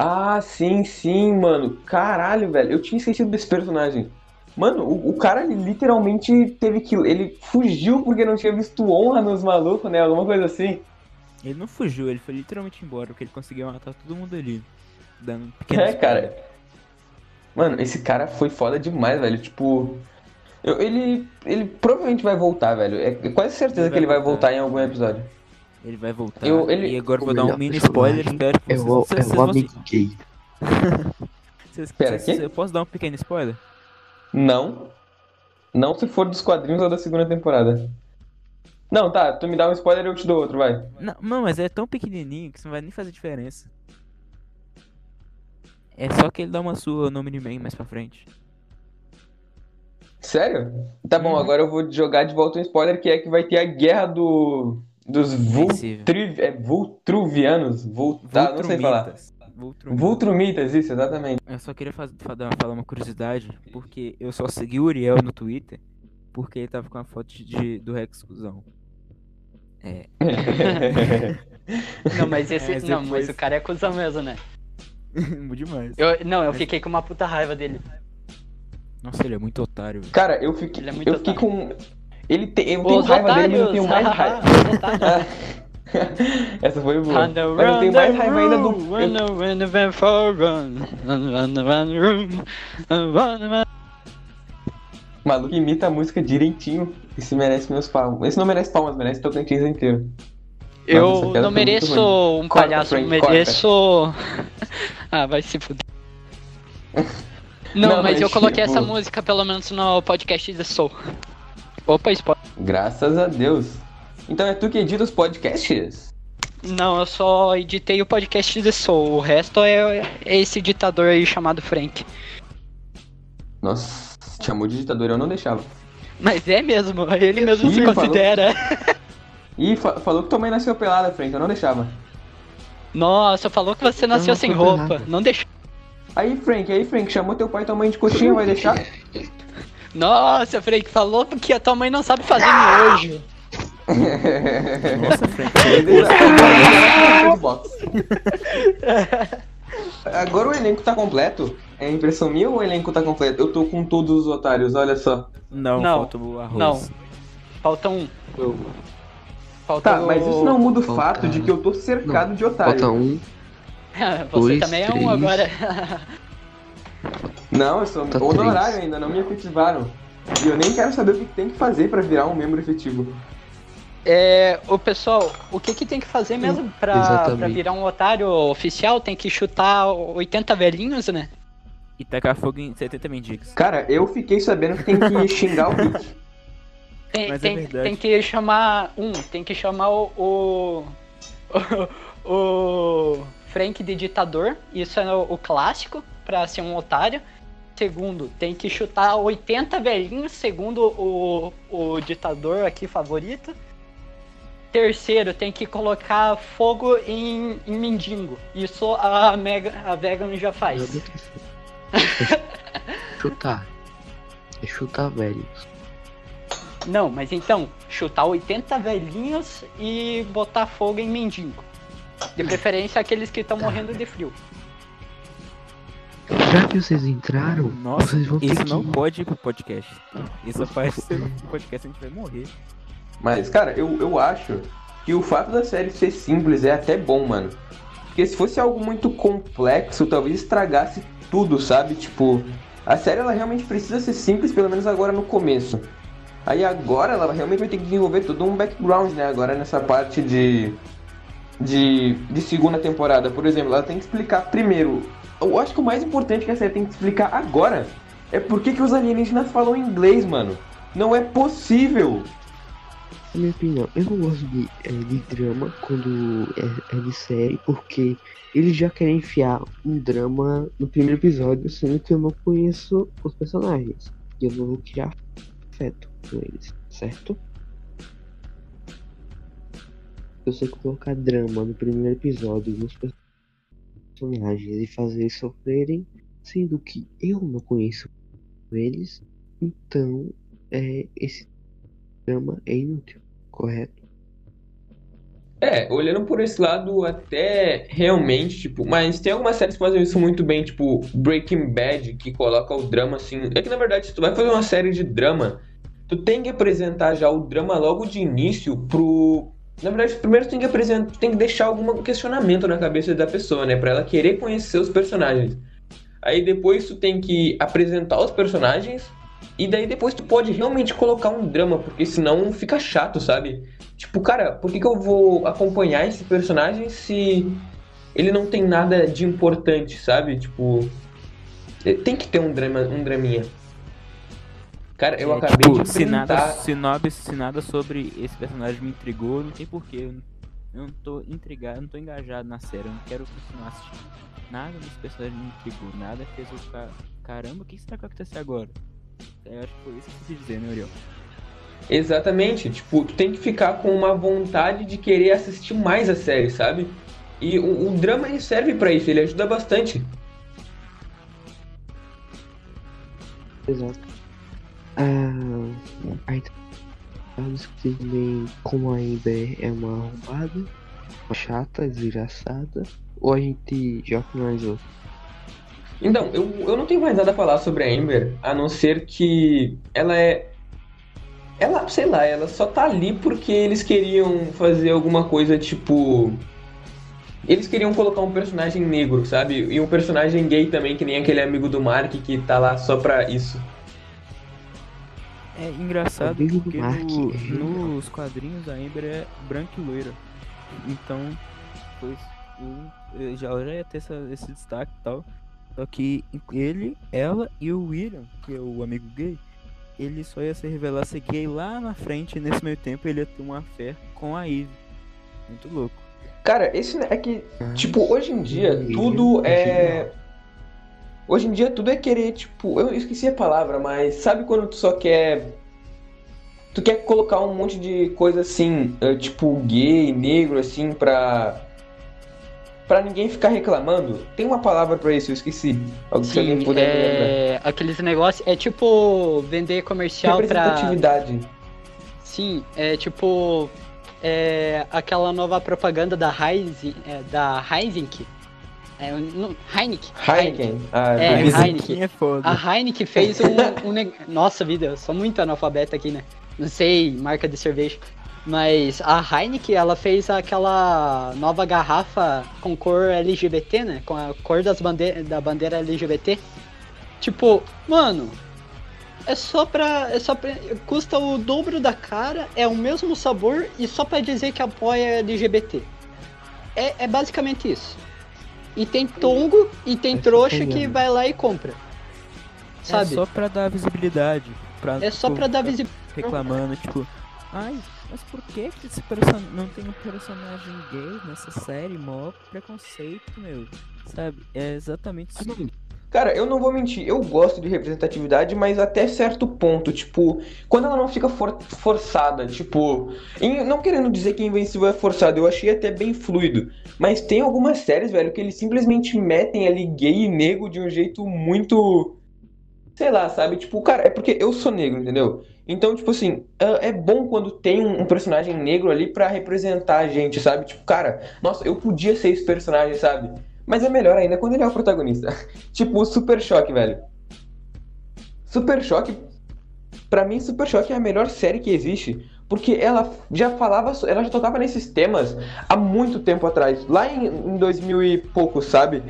Ah, sim, sim, mano. Caralho, velho. Eu tinha esquecido desse personagem. Mano, o, o cara literalmente teve que. Ele fugiu porque não tinha visto honra nos malucos, né? Alguma coisa assim. Ele não fugiu, ele foi literalmente embora, porque ele conseguiu matar todo mundo ali. Dando pequeno É, cara. Mano, esse cara foi foda demais, velho. Tipo. eu- ele, ele provavelmente vai voltar, velho. É quase certeza Ele que ele vai vai voltar. voltar em algum episódio. Ele vai voltar. Eu- ele- E agora eu vou dar um mini spoiler, espero que vocês... o, vocês- vocês o vão- amigo gay. vocês- Pera, vocês- quê? Eu posso dar um pequeno spoiler? Não. Não se for dos quadrinhos ou da segunda temporada. Não, tá, tu me dá um spoiler e eu te dou outro, vai. Não, não, mas é tão pequenininho que isso não vai nem fazer diferença. É só que ele dá uma surra no Miniman mais pra frente. Sério? Tá bom, Uhum. agora eu vou jogar de volta um spoiler que é que vai ter a guerra do. Dos. Vultri... é, Vultruvianos. Vul... Não sei falar. Vultrumitas. Vultrumitas. Isso, exatamente. Eu só queria falar uma curiosidade, porque eu só segui o Uriel no Twitter porque ele tava com a foto de, do Rex Cusão. É, Não, mas esse. Não, depois- mas o cara é cuzão mesmo, né? demais. Eu, não, eu fiquei com uma puta raiva dele. Nossa, ele é muito otário. velho. Cara, eu fiquei, Ele é muito eu fiquei com. Ele tem, eu tenho Os raiva dele, mas eu otários! tenho mais raiva. Otários. Essa foi boa. Mas eu tenho mais raiva ainda do. eu-. O maluco imita a música direitinho. Esse merece meus palmas. Esse não merece palmas, merece Tocantins inteiro. Nossa, Eu piada não mereço um Corta, palhaço, Frank, mereço. ah, vai se fuder. Não, Não, mas mas eu coloquei tipo- essa música pelo menos no podcast de Soul. Opa, spoiler. Graças a Deus. Então é tu que edita os podcasts? Não, eu só editei o podcast de Soul. O resto é, é esse ditador aí chamado Frank. Nossa, chamou de ditador, eu não deixava. Mas é mesmo, ele mesmo Ih, se falou. considera. Ih, fa- falou que tua mãe nasceu pelada, Frank, eu não deixava. Nossa, falou que você nasceu não sem roupa. nada. Não deixou. Aí, Frank, aí, Frank, chamou teu pai e tua mãe de coxinha, vai deixar? Nossa, Frank, falou que a tua mãe não sabe fazer miojo. Nossa, Frank. Agora o elenco tá completo? É impressão minha ou o elenco tá completo? Eu tô com todos os otários, olha só. Não, Não, falta o arroz. não. Falta um. Eu- Falta Tá, o- mas isso não muda o Falta- fato de que eu tô cercado de otários. Falta um, Você dois, também é um três. agora. Não, eu sou Tá honorário três. ainda, não me efetivaram. E eu nem quero saber o que tem que fazer pra virar um membro efetivo. É, o pessoal, o que que tem que fazer mesmo pra, pra virar um otário oficial? Tem que chutar 80 velhinhos, né? E tacar fogo em 70 mendigos. Cara, eu fiquei sabendo que tem que xingar o Rick. Tem, Mas é tem, verdade. tem que chamar. Um, tem que chamar o. O, o, o Frank de ditador. Isso é o, o clássico, pra ser um otário. Segundo, tem que chutar 80 velhinhos, segundo o, o ditador aqui favorito. Terceiro, tem que colocar fogo em, em mendigo. Isso a, Mega, a Vegan já faz. Chutar. É chutar velho. Não, mas então, chutar 80 velhinhos e botar fogo em mendigo. De preferência aqueles que estão morrendo de frio. Já que vocês entraram, Nossa, vocês vão ter isso que. não pode ir pro podcast. Isso faz ser um podcast, a gente vai morrer. Mas, cara, eu, eu acho que o fato da série ser simples é até bom, mano. Porque se fosse algo muito complexo, talvez estragasse tudo, sabe? Tipo, a série ela realmente precisa ser simples, pelo menos agora no começo. Aí agora ela realmente vai ter que desenvolver todo um background, né? Agora nessa parte de, de, de segunda temporada, por exemplo, ela tem que explicar primeiro. Eu acho que o mais importante que a série tem que explicar agora é por que, que os alienígenas falam inglês, mano. Não é possível. Na minha opinião, eu não gosto de, é, de drama quando é, é de série, porque eles já querem enfiar um drama no primeiro episódio, sendo que eu não conheço os personagens. E eu não vou criar afeto com eles, certo? Eu sei colocar drama no primeiro episódio nos personagens e fazer eles sofrerem, sendo que eu não conheço eles, então é, esse drama é inútil, correto? É, olhando por esse lado, até realmente, tipo, mas tem algumas séries que fazem isso muito bem, tipo Breaking Bad, que coloca o drama assim. É que na verdade, se tu vai fazer uma série de drama, tu tem que apresentar já o drama logo de início pro. Na verdade, primeiro tem que apresentar, tem que deixar algum questionamento na cabeça da pessoa, né? Pra ela querer conhecer os personagens. Aí depois tu tem que apresentar os personagens. E daí depois tu pode realmente colocar um drama, porque senão fica chato, sabe? Tipo, cara, por que, que eu vou acompanhar esse personagem se ele não tem nada de importante, sabe? Tipo, tem que ter um drama, um draminha. Cara, eu É, acabei tipo, de se nada, se, nada, se nada sobre esse personagem me intrigou, não tem porquê. Eu não, tô intrigado, não tô engajado na série, eu não quero continuar assistindo. Nada desse personagem me intrigou, nada fez eu ficar. Caramba, o que será que vai acontecer agora? Eu acho que foi isso que você quis dizer, né, Uriel? Exatamente, tipo, tu tem que ficar com uma vontade de querer assistir mais a série, sabe? E o, o drama ele serve pra isso, ele ajuda bastante. Exato. Ah, aí tá discutindo também como a Ember é uma arrombada, uma chata, desgraçada, ou a gente já finalizou? Então, eu, eu não tenho mais nada a falar sobre a Amber, a não ser que ela é. Ela, sei lá, ela só tá ali porque eles queriam fazer alguma coisa tipo. Eles queriam colocar um personagem negro, sabe? E um personagem gay também, que nem aquele amigo do Mark que tá lá só pra isso. É engraçado porque no- nos quadrinhos a Amber é branca e loira. Então, pois, eu, eu já já ia ter essa- esse destaque e tal. Só que ele, ela e o William, que é o amigo gay, ele só ia se revelar ser gay lá na frente e nesse meio tempo ele ia ter uma fé com a Eve. Muito louco. Cara, esse é que, tipo, hoje em dia tudo é. Hoje em dia tudo é querer, tipo, eu esqueci a palavra, mas sabe quando tu só quer. Tu quer colocar um monte de coisa assim, eh, tipo gay, negro, assim, pra. Pra ninguém ficar reclamando? Tem uma palavra pra isso, eu esqueci. Algo se alguém Sim, puder me lembrar. é, aqueles negócios. É tipo vender comercial pra. Representatividade. Sim, é tipo. É, aquela nova propaganda da Heinz, é, da Heineken. É, não, Heineken. Heineken. A É. Heineken. é foda. A Heineken fez um, um neg- Nossa vida, eu sou muito analfabeto aqui, né? Não sei marca de cerveja. Mas a Heineken, ela fez aquela nova garrafa com cor LGBT, né? Com a cor das bande da bandeira LGBT. Tipo, mano, é só pra. É só pra. Custa o dobro da cara, é o mesmo sabor e só pra dizer que apoia LGBT. É, é basicamente isso. E tem tongo e tem Mas trouxa que vai lá e compra. Sabe? É só pra dar visibilidade. Pra, É só tipo, pra dar visibilidade. reclamando, tipo, ai, mas por que que esse person... não tem um personagem gay nessa série? Mó preconceito, meu. Sabe? É exatamente isso. Cara, eu não vou mentir, eu gosto de representatividade, mas até certo ponto, tipo, quando ela não fica for- forçada, tipo, em- não querendo dizer que Invencível é forçado, eu achei até bem fluido, mas tem algumas séries, velho, que eles simplesmente metem ali gay e negro de um jeito muito, sei lá, sabe, tipo, cara, é porque eu sou negro, entendeu? Então, tipo assim, é é bom quando tem um personagem negro ali pra representar a gente, sabe? Tipo, cara, nossa, eu podia ser esse personagem, sabe? Mas é melhor ainda quando ele é o protagonista. tipo, o Super Choque, velho. Super Choque, pra mim, Super Choque é a melhor série que existe. Porque ela já falava, ela já tocava nesses temas há muito tempo atrás, lá em, em 2000 e pouco, sabe?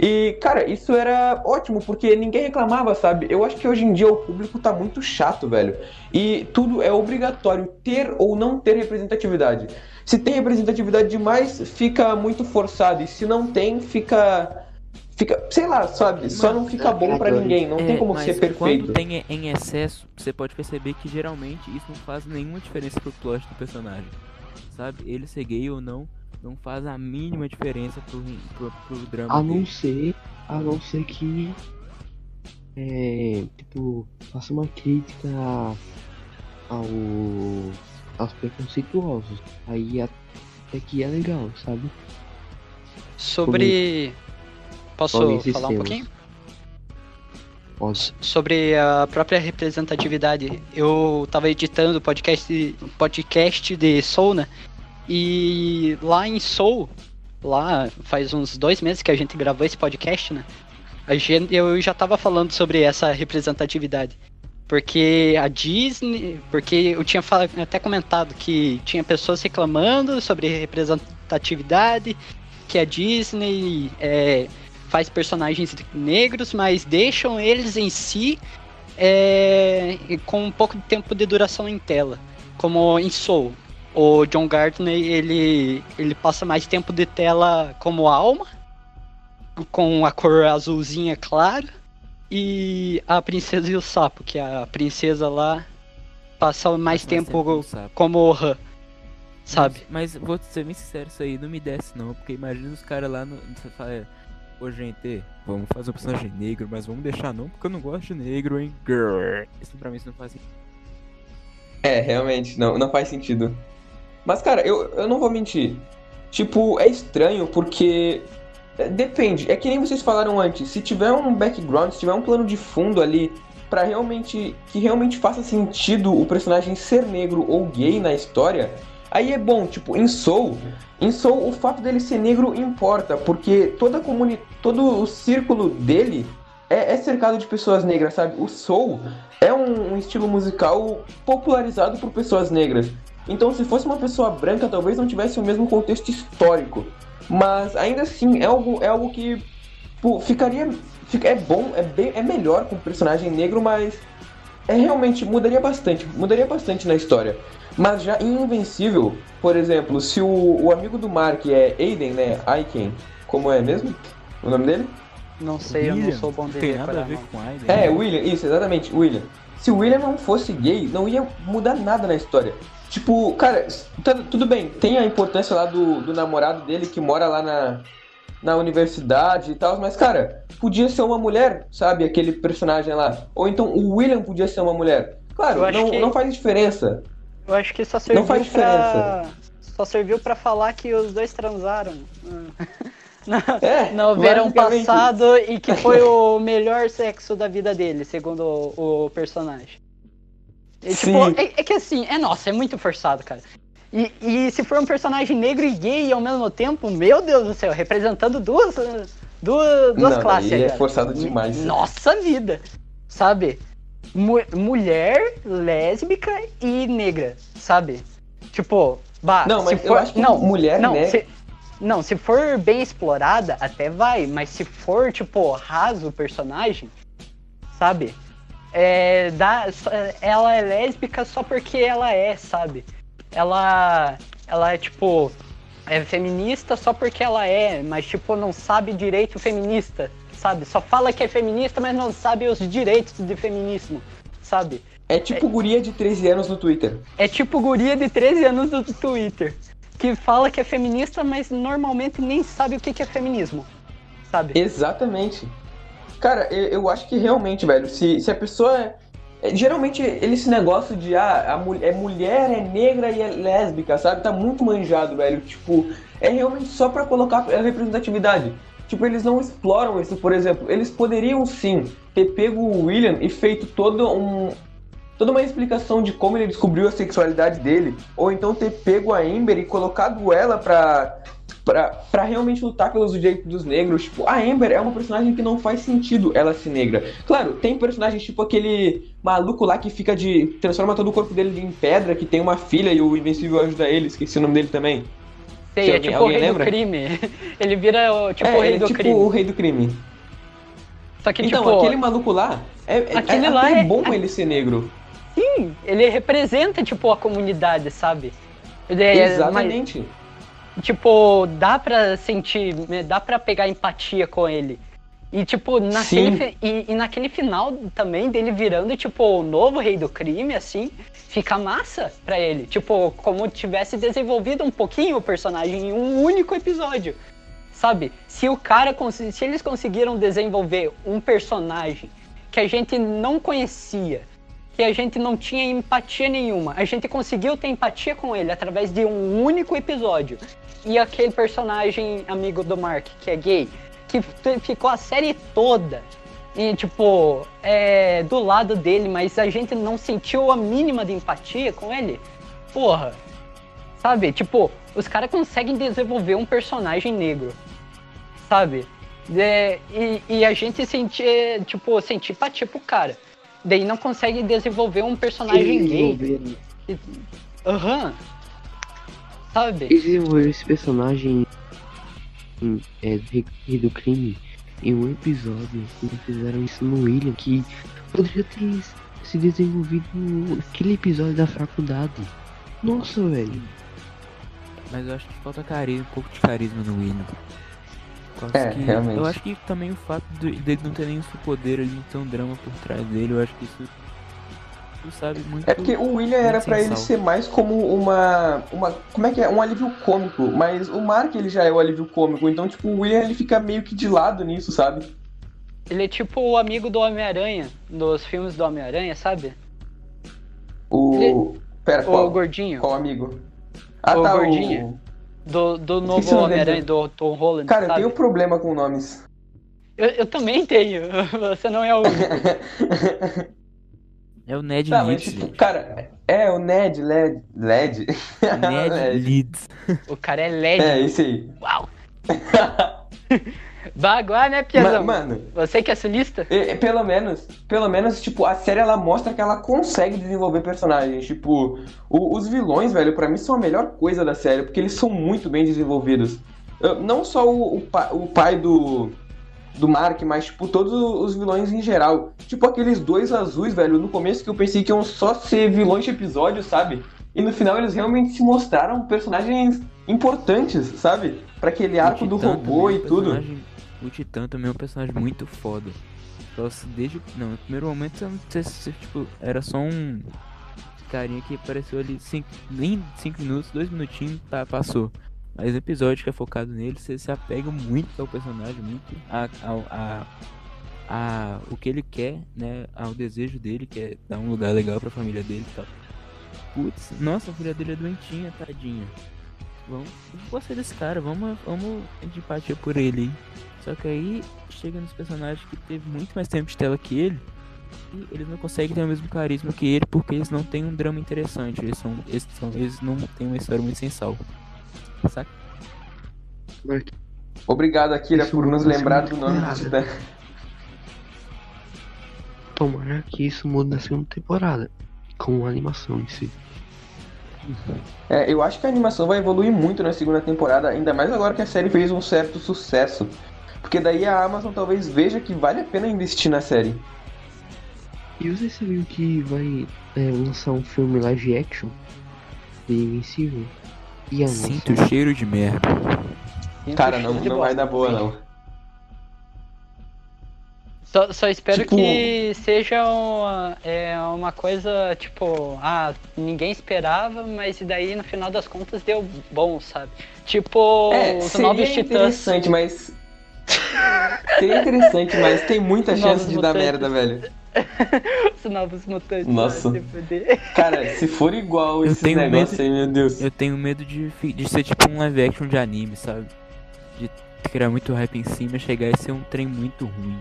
E, cara, isso era ótimo, porque ninguém reclamava, sabe? Eu acho que hoje em dia o público tá muito chato, velho. E tudo é obrigatório ter ou não ter representatividade. Se tem representatividade demais, fica muito forçado. E se não tem, fica. Fica, sei lá, sabe? Só não fica bom pra ninguém. Não tem É, como mas ser perfeito. Quando tem em excesso, você pode perceber que geralmente isso não faz nenhuma diferença pro plot do personagem. Sabe? Ele ser gay ou não, não faz a mínima diferença pro, pro, pro drama. A não dele. ser, a não ser que é, tipo, faça uma crítica ao aos preconceituosos. Aí até que é legal, sabe? Sobre. Posso Sobre esses falar um temas. pouquinho? Pode. sobre a própria representatividade. Eu tava editando o podcast, podcast de Soul, né? E lá em Soul, lá faz uns dois meses que a gente gravou esse podcast, né? A gente, eu já tava falando sobre essa representatividade. Porque a Disney. Porque eu tinha fala- até comentado que tinha pessoas reclamando sobre representatividade, que a Disney é, faz personagens negros, mas deixam eles em si é, com um pouco de tempo de duração em tela, como em Soul. O John Gardner ele, ele passa mais tempo de tela como alma, com a cor azulzinha clara, e a princesa e o sapo, que a princesa lá passa mais Faz tempo com o sapo. como o Han, sabe? Mas, mas vou ser bem sincero, isso aí não me desce não, porque imagina os caras lá no. Você fala, é, ô gente, vamos fazer um personagem negro, mas vamos deixar não, porque eu não gosto de negro, hein? Grrr. Isso pra mim isso não faz sentido. É, realmente, não, não faz sentido. Mas, cara, eu, eu não vou mentir. Tipo, é estranho porque. Depende, é que nem vocês falaram antes. Se tiver um background, se tiver um plano de fundo ali pra realmente. que realmente faça sentido o personagem ser negro ou gay na história, aí é bom. Tipo, em Soul, em Soul o fato dele ser negro importa, porque toda a comuni todo o círculo dele é, é cercado de pessoas negras, sabe? O Soul é um, um estilo musical popularizado por pessoas negras. Então, se fosse uma pessoa branca, talvez não tivesse o mesmo contexto histórico. Mas ainda assim, é algo, é algo que pô, ficaria. Fica, é bom, é, bem, é melhor com o personagem negro, mas é realmente mudaria bastante. Mudaria bastante na história. Mas já em Invencível, por exemplo, se o, o amigo do Mark é Aiden, né? Aiken, como é mesmo? O nome dele? Não sei, eu não William, sou bom Não de tem nada a ver não. com Aiden. É, William, isso, exatamente, William. Se o William não fosse gay, não ia mudar nada na história. Tipo, cara, tudo bem, tem a importância lá do, do namorado dele que mora lá na, na universidade e tal, mas, cara, podia ser uma mulher, sabe? Aquele personagem lá. Ou então o William podia ser uma mulher. Claro, não, que- não faz diferença. Eu acho que só serviu faz pra. Só serviu pra falar que os dois transaram. No, É, no verão passado e que foi o melhor sexo da vida dele, segundo o, o personagem. E, tipo, é, é que assim, é nossa, é muito forçado, cara. E, e se for um personagem negro e gay ao mesmo tempo, meu Deus do céu, representando duas, duas, duas Não, classes. daí é cara. forçado demais. Nossa vida, sabe? Mu- mulher, lésbica e negra, sabe? Tipo, bah, Não, se mas eu for, acho que não, mulher, não, né? se, não, se for bem explorada, até vai, mas se for, tipo, raso o personagem, sabe? É, dá, ela é lésbica só porque ela é, sabe? Ela, ela é tipo é feminista só porque ela é, mas tipo não sabe direito feminista, sabe? Só fala que é feminista, mas não sabe os direitos de feminismo, sabe? É tipo guria de 13 anos no Twitter. É tipo guria de 13 anos no Twitter. Que fala que é feminista, mas normalmente nem sabe o que é feminismo. Sabe? Exatamente. Cara, eu, eu acho que realmente, velho, se, se a pessoa. É, é geralmente esse negócio de ah, a mulher, é mulher, é negra e é lésbica, sabe? Tá muito manjado, velho. Tipo, é realmente só pra colocar a representatividade. Tipo, eles não exploram isso, por exemplo. Eles poderiam sim ter pego o William e feito todo um, toda uma explicação de como ele descobriu a sexualidade dele, ou então ter pego a Amber e colocado ela pra, pra, pra realmente lutar pelos direitos dos negros. Tipo, a Amber é uma personagem que não faz sentido ela ser negra. Claro, tem personagens tipo aquele maluco lá que fica de. transforma todo o corpo dele em pedra, que tem uma filha e o Invencível ajuda ele, esqueci o nome dele também. Sei, é tipo o rei lembra? do crime. Ele vira o, tipo é, o rei do tipo crime. o rei do crime. Só que, então, tipo, aquele maluco lá, é, é aquele é, lá é bom ele ser negro. Sim, ele representa, tipo, a comunidade, sabe? É, Exatamente. Mas, tipo, dá pra sentir, né, dá pra pegar empatia com ele. E, tipo, naquele, e, e, naquele final também dele virando, tipo, o novo rei do crime, assim, fica massa pra ele. Tipo, como tivesse desenvolvido um pouquinho o personagem em um único episódio. Sabe? Se o cara, se eles conseguiram desenvolver um personagem que a gente não conhecia, que a gente não tinha empatia nenhuma. A gente conseguiu ter empatia com ele através de um único episódio. E aquele personagem amigo do Mark, que é gay, que ficou a série toda e, tipo, é, do lado dele, mas a gente não sentiu a mínima de empatia com ele. Porra. Sabe? Tipo, os caras conseguem desenvolver um personagem negro. Sabe? É, e, e, a gente sentir, tipo, sentir empatia pro cara. Daí não consegue desenvolver um personagem gay. Aham. Uhum. Sabe? Desenvolver esse personagem é, do crime em um episódio. Eles fizeram isso no William, que poderia ter se desenvolvido naquele episódio da faculdade. Nossa, velho. Mas eu acho que falta carisma, um pouco de carisma no William. É, que, realmente. Eu acho que também o fato dele não ter nenhum poder, não ter um drama por trás dele, eu acho que isso sabe muito. É porque o William era para ele ser mais como uma, uma. Como é que é? Um alívio cômico. Mas o Mark ele já é o alívio cômico. Então, tipo, o William ele fica meio que de lado nisso, sabe? Ele é tipo o amigo do Homem-Aranha, dos filmes do Homem-Aranha, sabe? O. Ele... Pera, qual? O gordinho. Qual amigo? Ah, o tá, gordinho. O... Do, do novo Homem-Aranha, do Tom Holland. Cara, sabe? eu tenho problema com nomes. Eu, eu também tenho. Você não é o é o Ned tá, Leeds. Tipo, cara, é o Ned, Led. Led. Ned Leeds. O cara é Led. É, isso aí. Uau! Baguá, né, Piazão? Mano, você que é sulista? É, pelo menos, pelo menos, tipo, a série ela mostra que ela consegue desenvolver personagens. Tipo, o, os vilões, velho, para mim são a melhor coisa da série, porque eles são muito bem desenvolvidos. Não só o, o, o pai do, do Mark, mas, tipo, todos os vilões em geral. Tipo, aqueles dois azuis, velho, no começo que eu pensei que iam só ser vilões de episódio, sabe? E no final eles realmente se mostraram personagens importantes, sabe? para aquele arco do robô e tudo. O Titã também é um personagem muito foda. Só desde. Não, no primeiro momento tipo, era só um carinha que apareceu ali cinco, nem 5 minutos, 2 minutinhos, tá, passou. Mas o episódio que é focado nele, você se apega muito ao personagem, muito a, a, a, a, o que ele quer, né? Ao desejo dele, que é dar um lugar legal pra família dele e tal. Putz, nossa, a filha dele é doentinha, tadinha. Vamos, gostei desse cara, vamos, vamos de empatia por ele. Só que aí chega nos personagens que teve muito mais tempo de tela que ele. E eles não conseguem ter o mesmo carisma que ele porque eles não têm um drama interessante. Eles, são, eles, são, eles não têm uma história muito sensal. Saca? Obrigado, Akira, isso por nos lembrar do nome do Titã. Tomara que isso mude na segunda temporada. Com a animação em si. É, eu acho que a animação vai evoluir muito na segunda temporada, ainda mais agora que a série fez um certo sucesso. Porque daí a Amazon talvez veja que vale a pena investir na série. E você sabia que vai é, lançar um filme live action de Invencível? E a Sinto o cheiro de merda. Cara, não, não vai dar boa, não. Só, só espero Tipo- que seja uma, é, uma coisa, tipo, ah, ninguém esperava, mas daí no final das contas deu bom, sabe? Tipo, É, os novos titãs. interessante, mas... Seria interessante, mas tem muita Os chance de dar mutantes. merda, velho. Os novos mutantes. Nossa. Cara, se for igual Eu esses tenho negócios medo- aí, meu Deus. Eu tenho medo de, de ser tipo um live action de anime, sabe? De criar muito hype em cima e chegar e ser um trem muito ruim.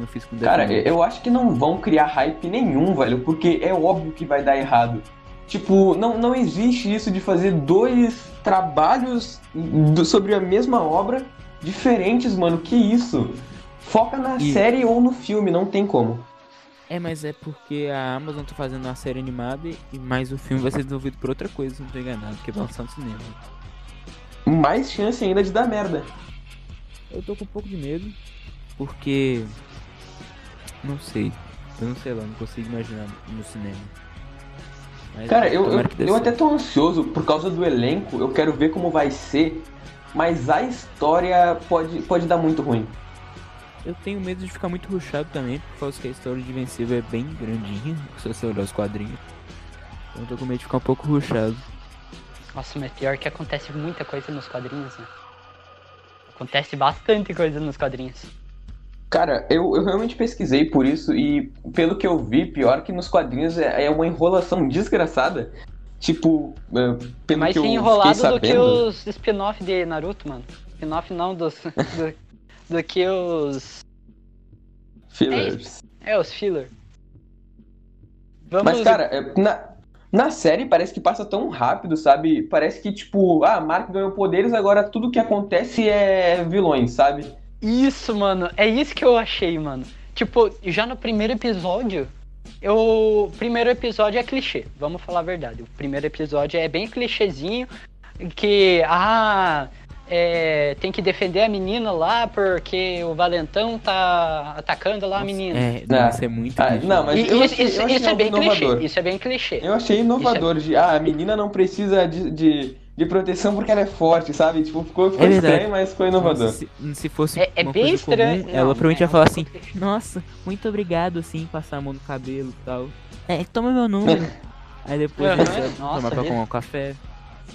Eu fiz com Death Cara, eu acho que não vão criar hype nenhum, velho, porque é óbvio que vai dar errado. Tipo, não, não existe isso de fazer dois trabalhos do- sobre a mesma obra diferentes, mano. Que isso? Foca na E- série ou no filme, não tem como. É, mas é porque a Amazon tá fazendo uma série animada e mais o filme vai ser desenvolvido por outra coisa, se não tô enganado, que vai lançar no cinema. Mais chance ainda de dar merda. Eu tô com um pouco de medo, porque. Não sei. Eu não sei lá, não consigo imaginar no cinema. Mas Cara, eu, eu, eu até tô ansioso por causa do elenco, eu quero ver como vai ser, mas a história pode, pode dar muito ruim. Eu tenho medo de ficar muito rushado também, por causa que a história de Invencível é bem grandinha, se você olhar os quadrinhos. Então eu tô com medo de ficar um pouco rushado. Nossa, mas pior que acontece muita coisa nos quadrinhos, né? Acontece bastante coisa nos quadrinhos. Cara, eu, eu realmente pesquisei por isso e pelo que eu vi, pior que nos quadrinhos é, é uma enrolação desgraçada. Tipo, é, pelo mais que eu enrolado fiquei do que sabendo, os spin-off de Naruto, mano. Spin-off não, dos, do, do que os. fillers. É, os filler. Vamos. Mas, cara, é, na, na série parece que passa tão rápido, sabe? Parece que, tipo, ah, Mark ganhou poderes, agora tudo que acontece é vilões, sabe? Isso, mano. É isso que eu achei, mano. Tipo, já no primeiro episódio. O primeiro episódio é clichê, vamos falar a verdade. O primeiro episódio é bem clichêzinho. Que, ah, é, tem que defender a menina lá porque o Valentão tá atacando lá a menina. É, nossa, é muito ah, não, mas- E- eu isso, achei- isso- eu achei isso é bem inovador. clichê. Isso é bem clichê. Eu achei inovador de, ah, a menina não precisa de, de, de proteção porque ela é forte, sabe? Tipo, ficou, ficou É estranho, mas ficou inovador. Nossa, se, se fosse É- é uma bem coisa estranho. comum, Não, ela provavelmente é ia falar um assim, nossa, muito obrigado, assim, passar a mão no cabelo e tal. É, toma meu número. Aí depois Aham, você nossa, tomar pra é. tomar um café.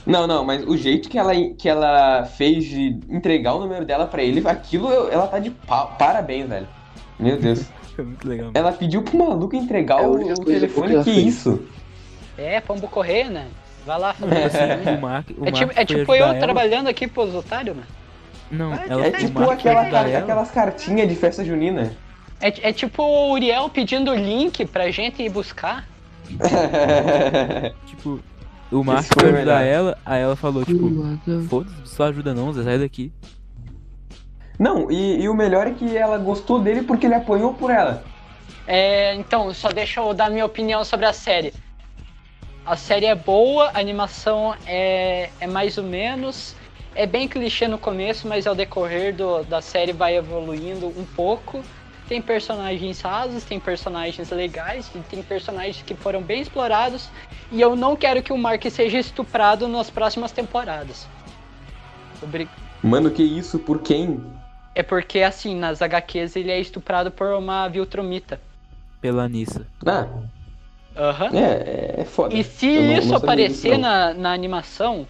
Não, não, mas o jeito que ela, que ela fez de entregar o número dela pra ele, aquilo eu- ela tá de pa- parabéns, velho. Meu Deus. Foi muito legal. Ela pediu pro maluco entregar É o, o telefone, que que isso? É, pombo correr, né? Vai lá tipo assim, o Mark, o É tipo, é foi tipo eu ela. trabalhando aqui pros otários, mano. Não, É ela, É tipo aquela, aquelas cartinhas de festa junina. É, é tipo o Uriel pedindo o link pra gente ir buscar. Tipo, o Mark foi ajudar melhor. ela, aí ela falou, tipo, foda-se, só ajuda não, Zé, sai daqui. Não, e, e o melhor é que ela gostou dele porque ele apanhou por ela. É, então, só deixa eu dar minha opinião sobre a série. A série é boa, a animação é, é mais ou menos. É bem clichê no começo, mas ao decorrer do, da série vai evoluindo um pouco. Tem personagens rasos, tem personagens legais, e tem personagens que foram bem explorados. E eu não quero que o Mark seja estuprado nas próximas temporadas. Mano, que isso? Por quem? É porque, assim, nas HQs ele é estuprado por uma Viltrumita. Pela Nissa. Ah, Aham. é, é foda. E se não- isso não aparecer disso, na, na animação,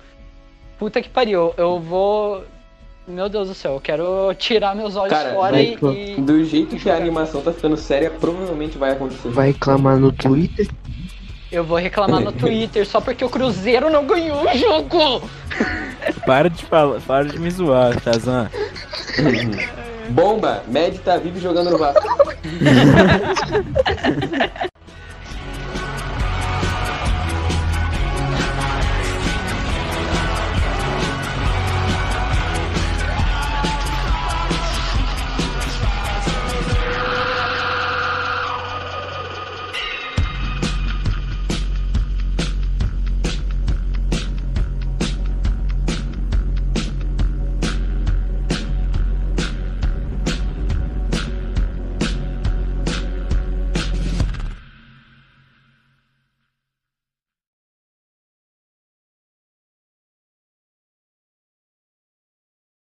puta que pariu, eu vou. Meu Deus do céu, eu quero tirar meus olhos Cara, fora vai e, e- Do jeito que a animação tá ficando séria, provavelmente vai acontecer. Vai reclamar no Twitter? eu vou reclamar no Twitter só porque o Cruzeiro não ganhou o jogo! Para de falar, para de me zoar, Shazam. Bomba! Med tá vivo jogando no Vasco.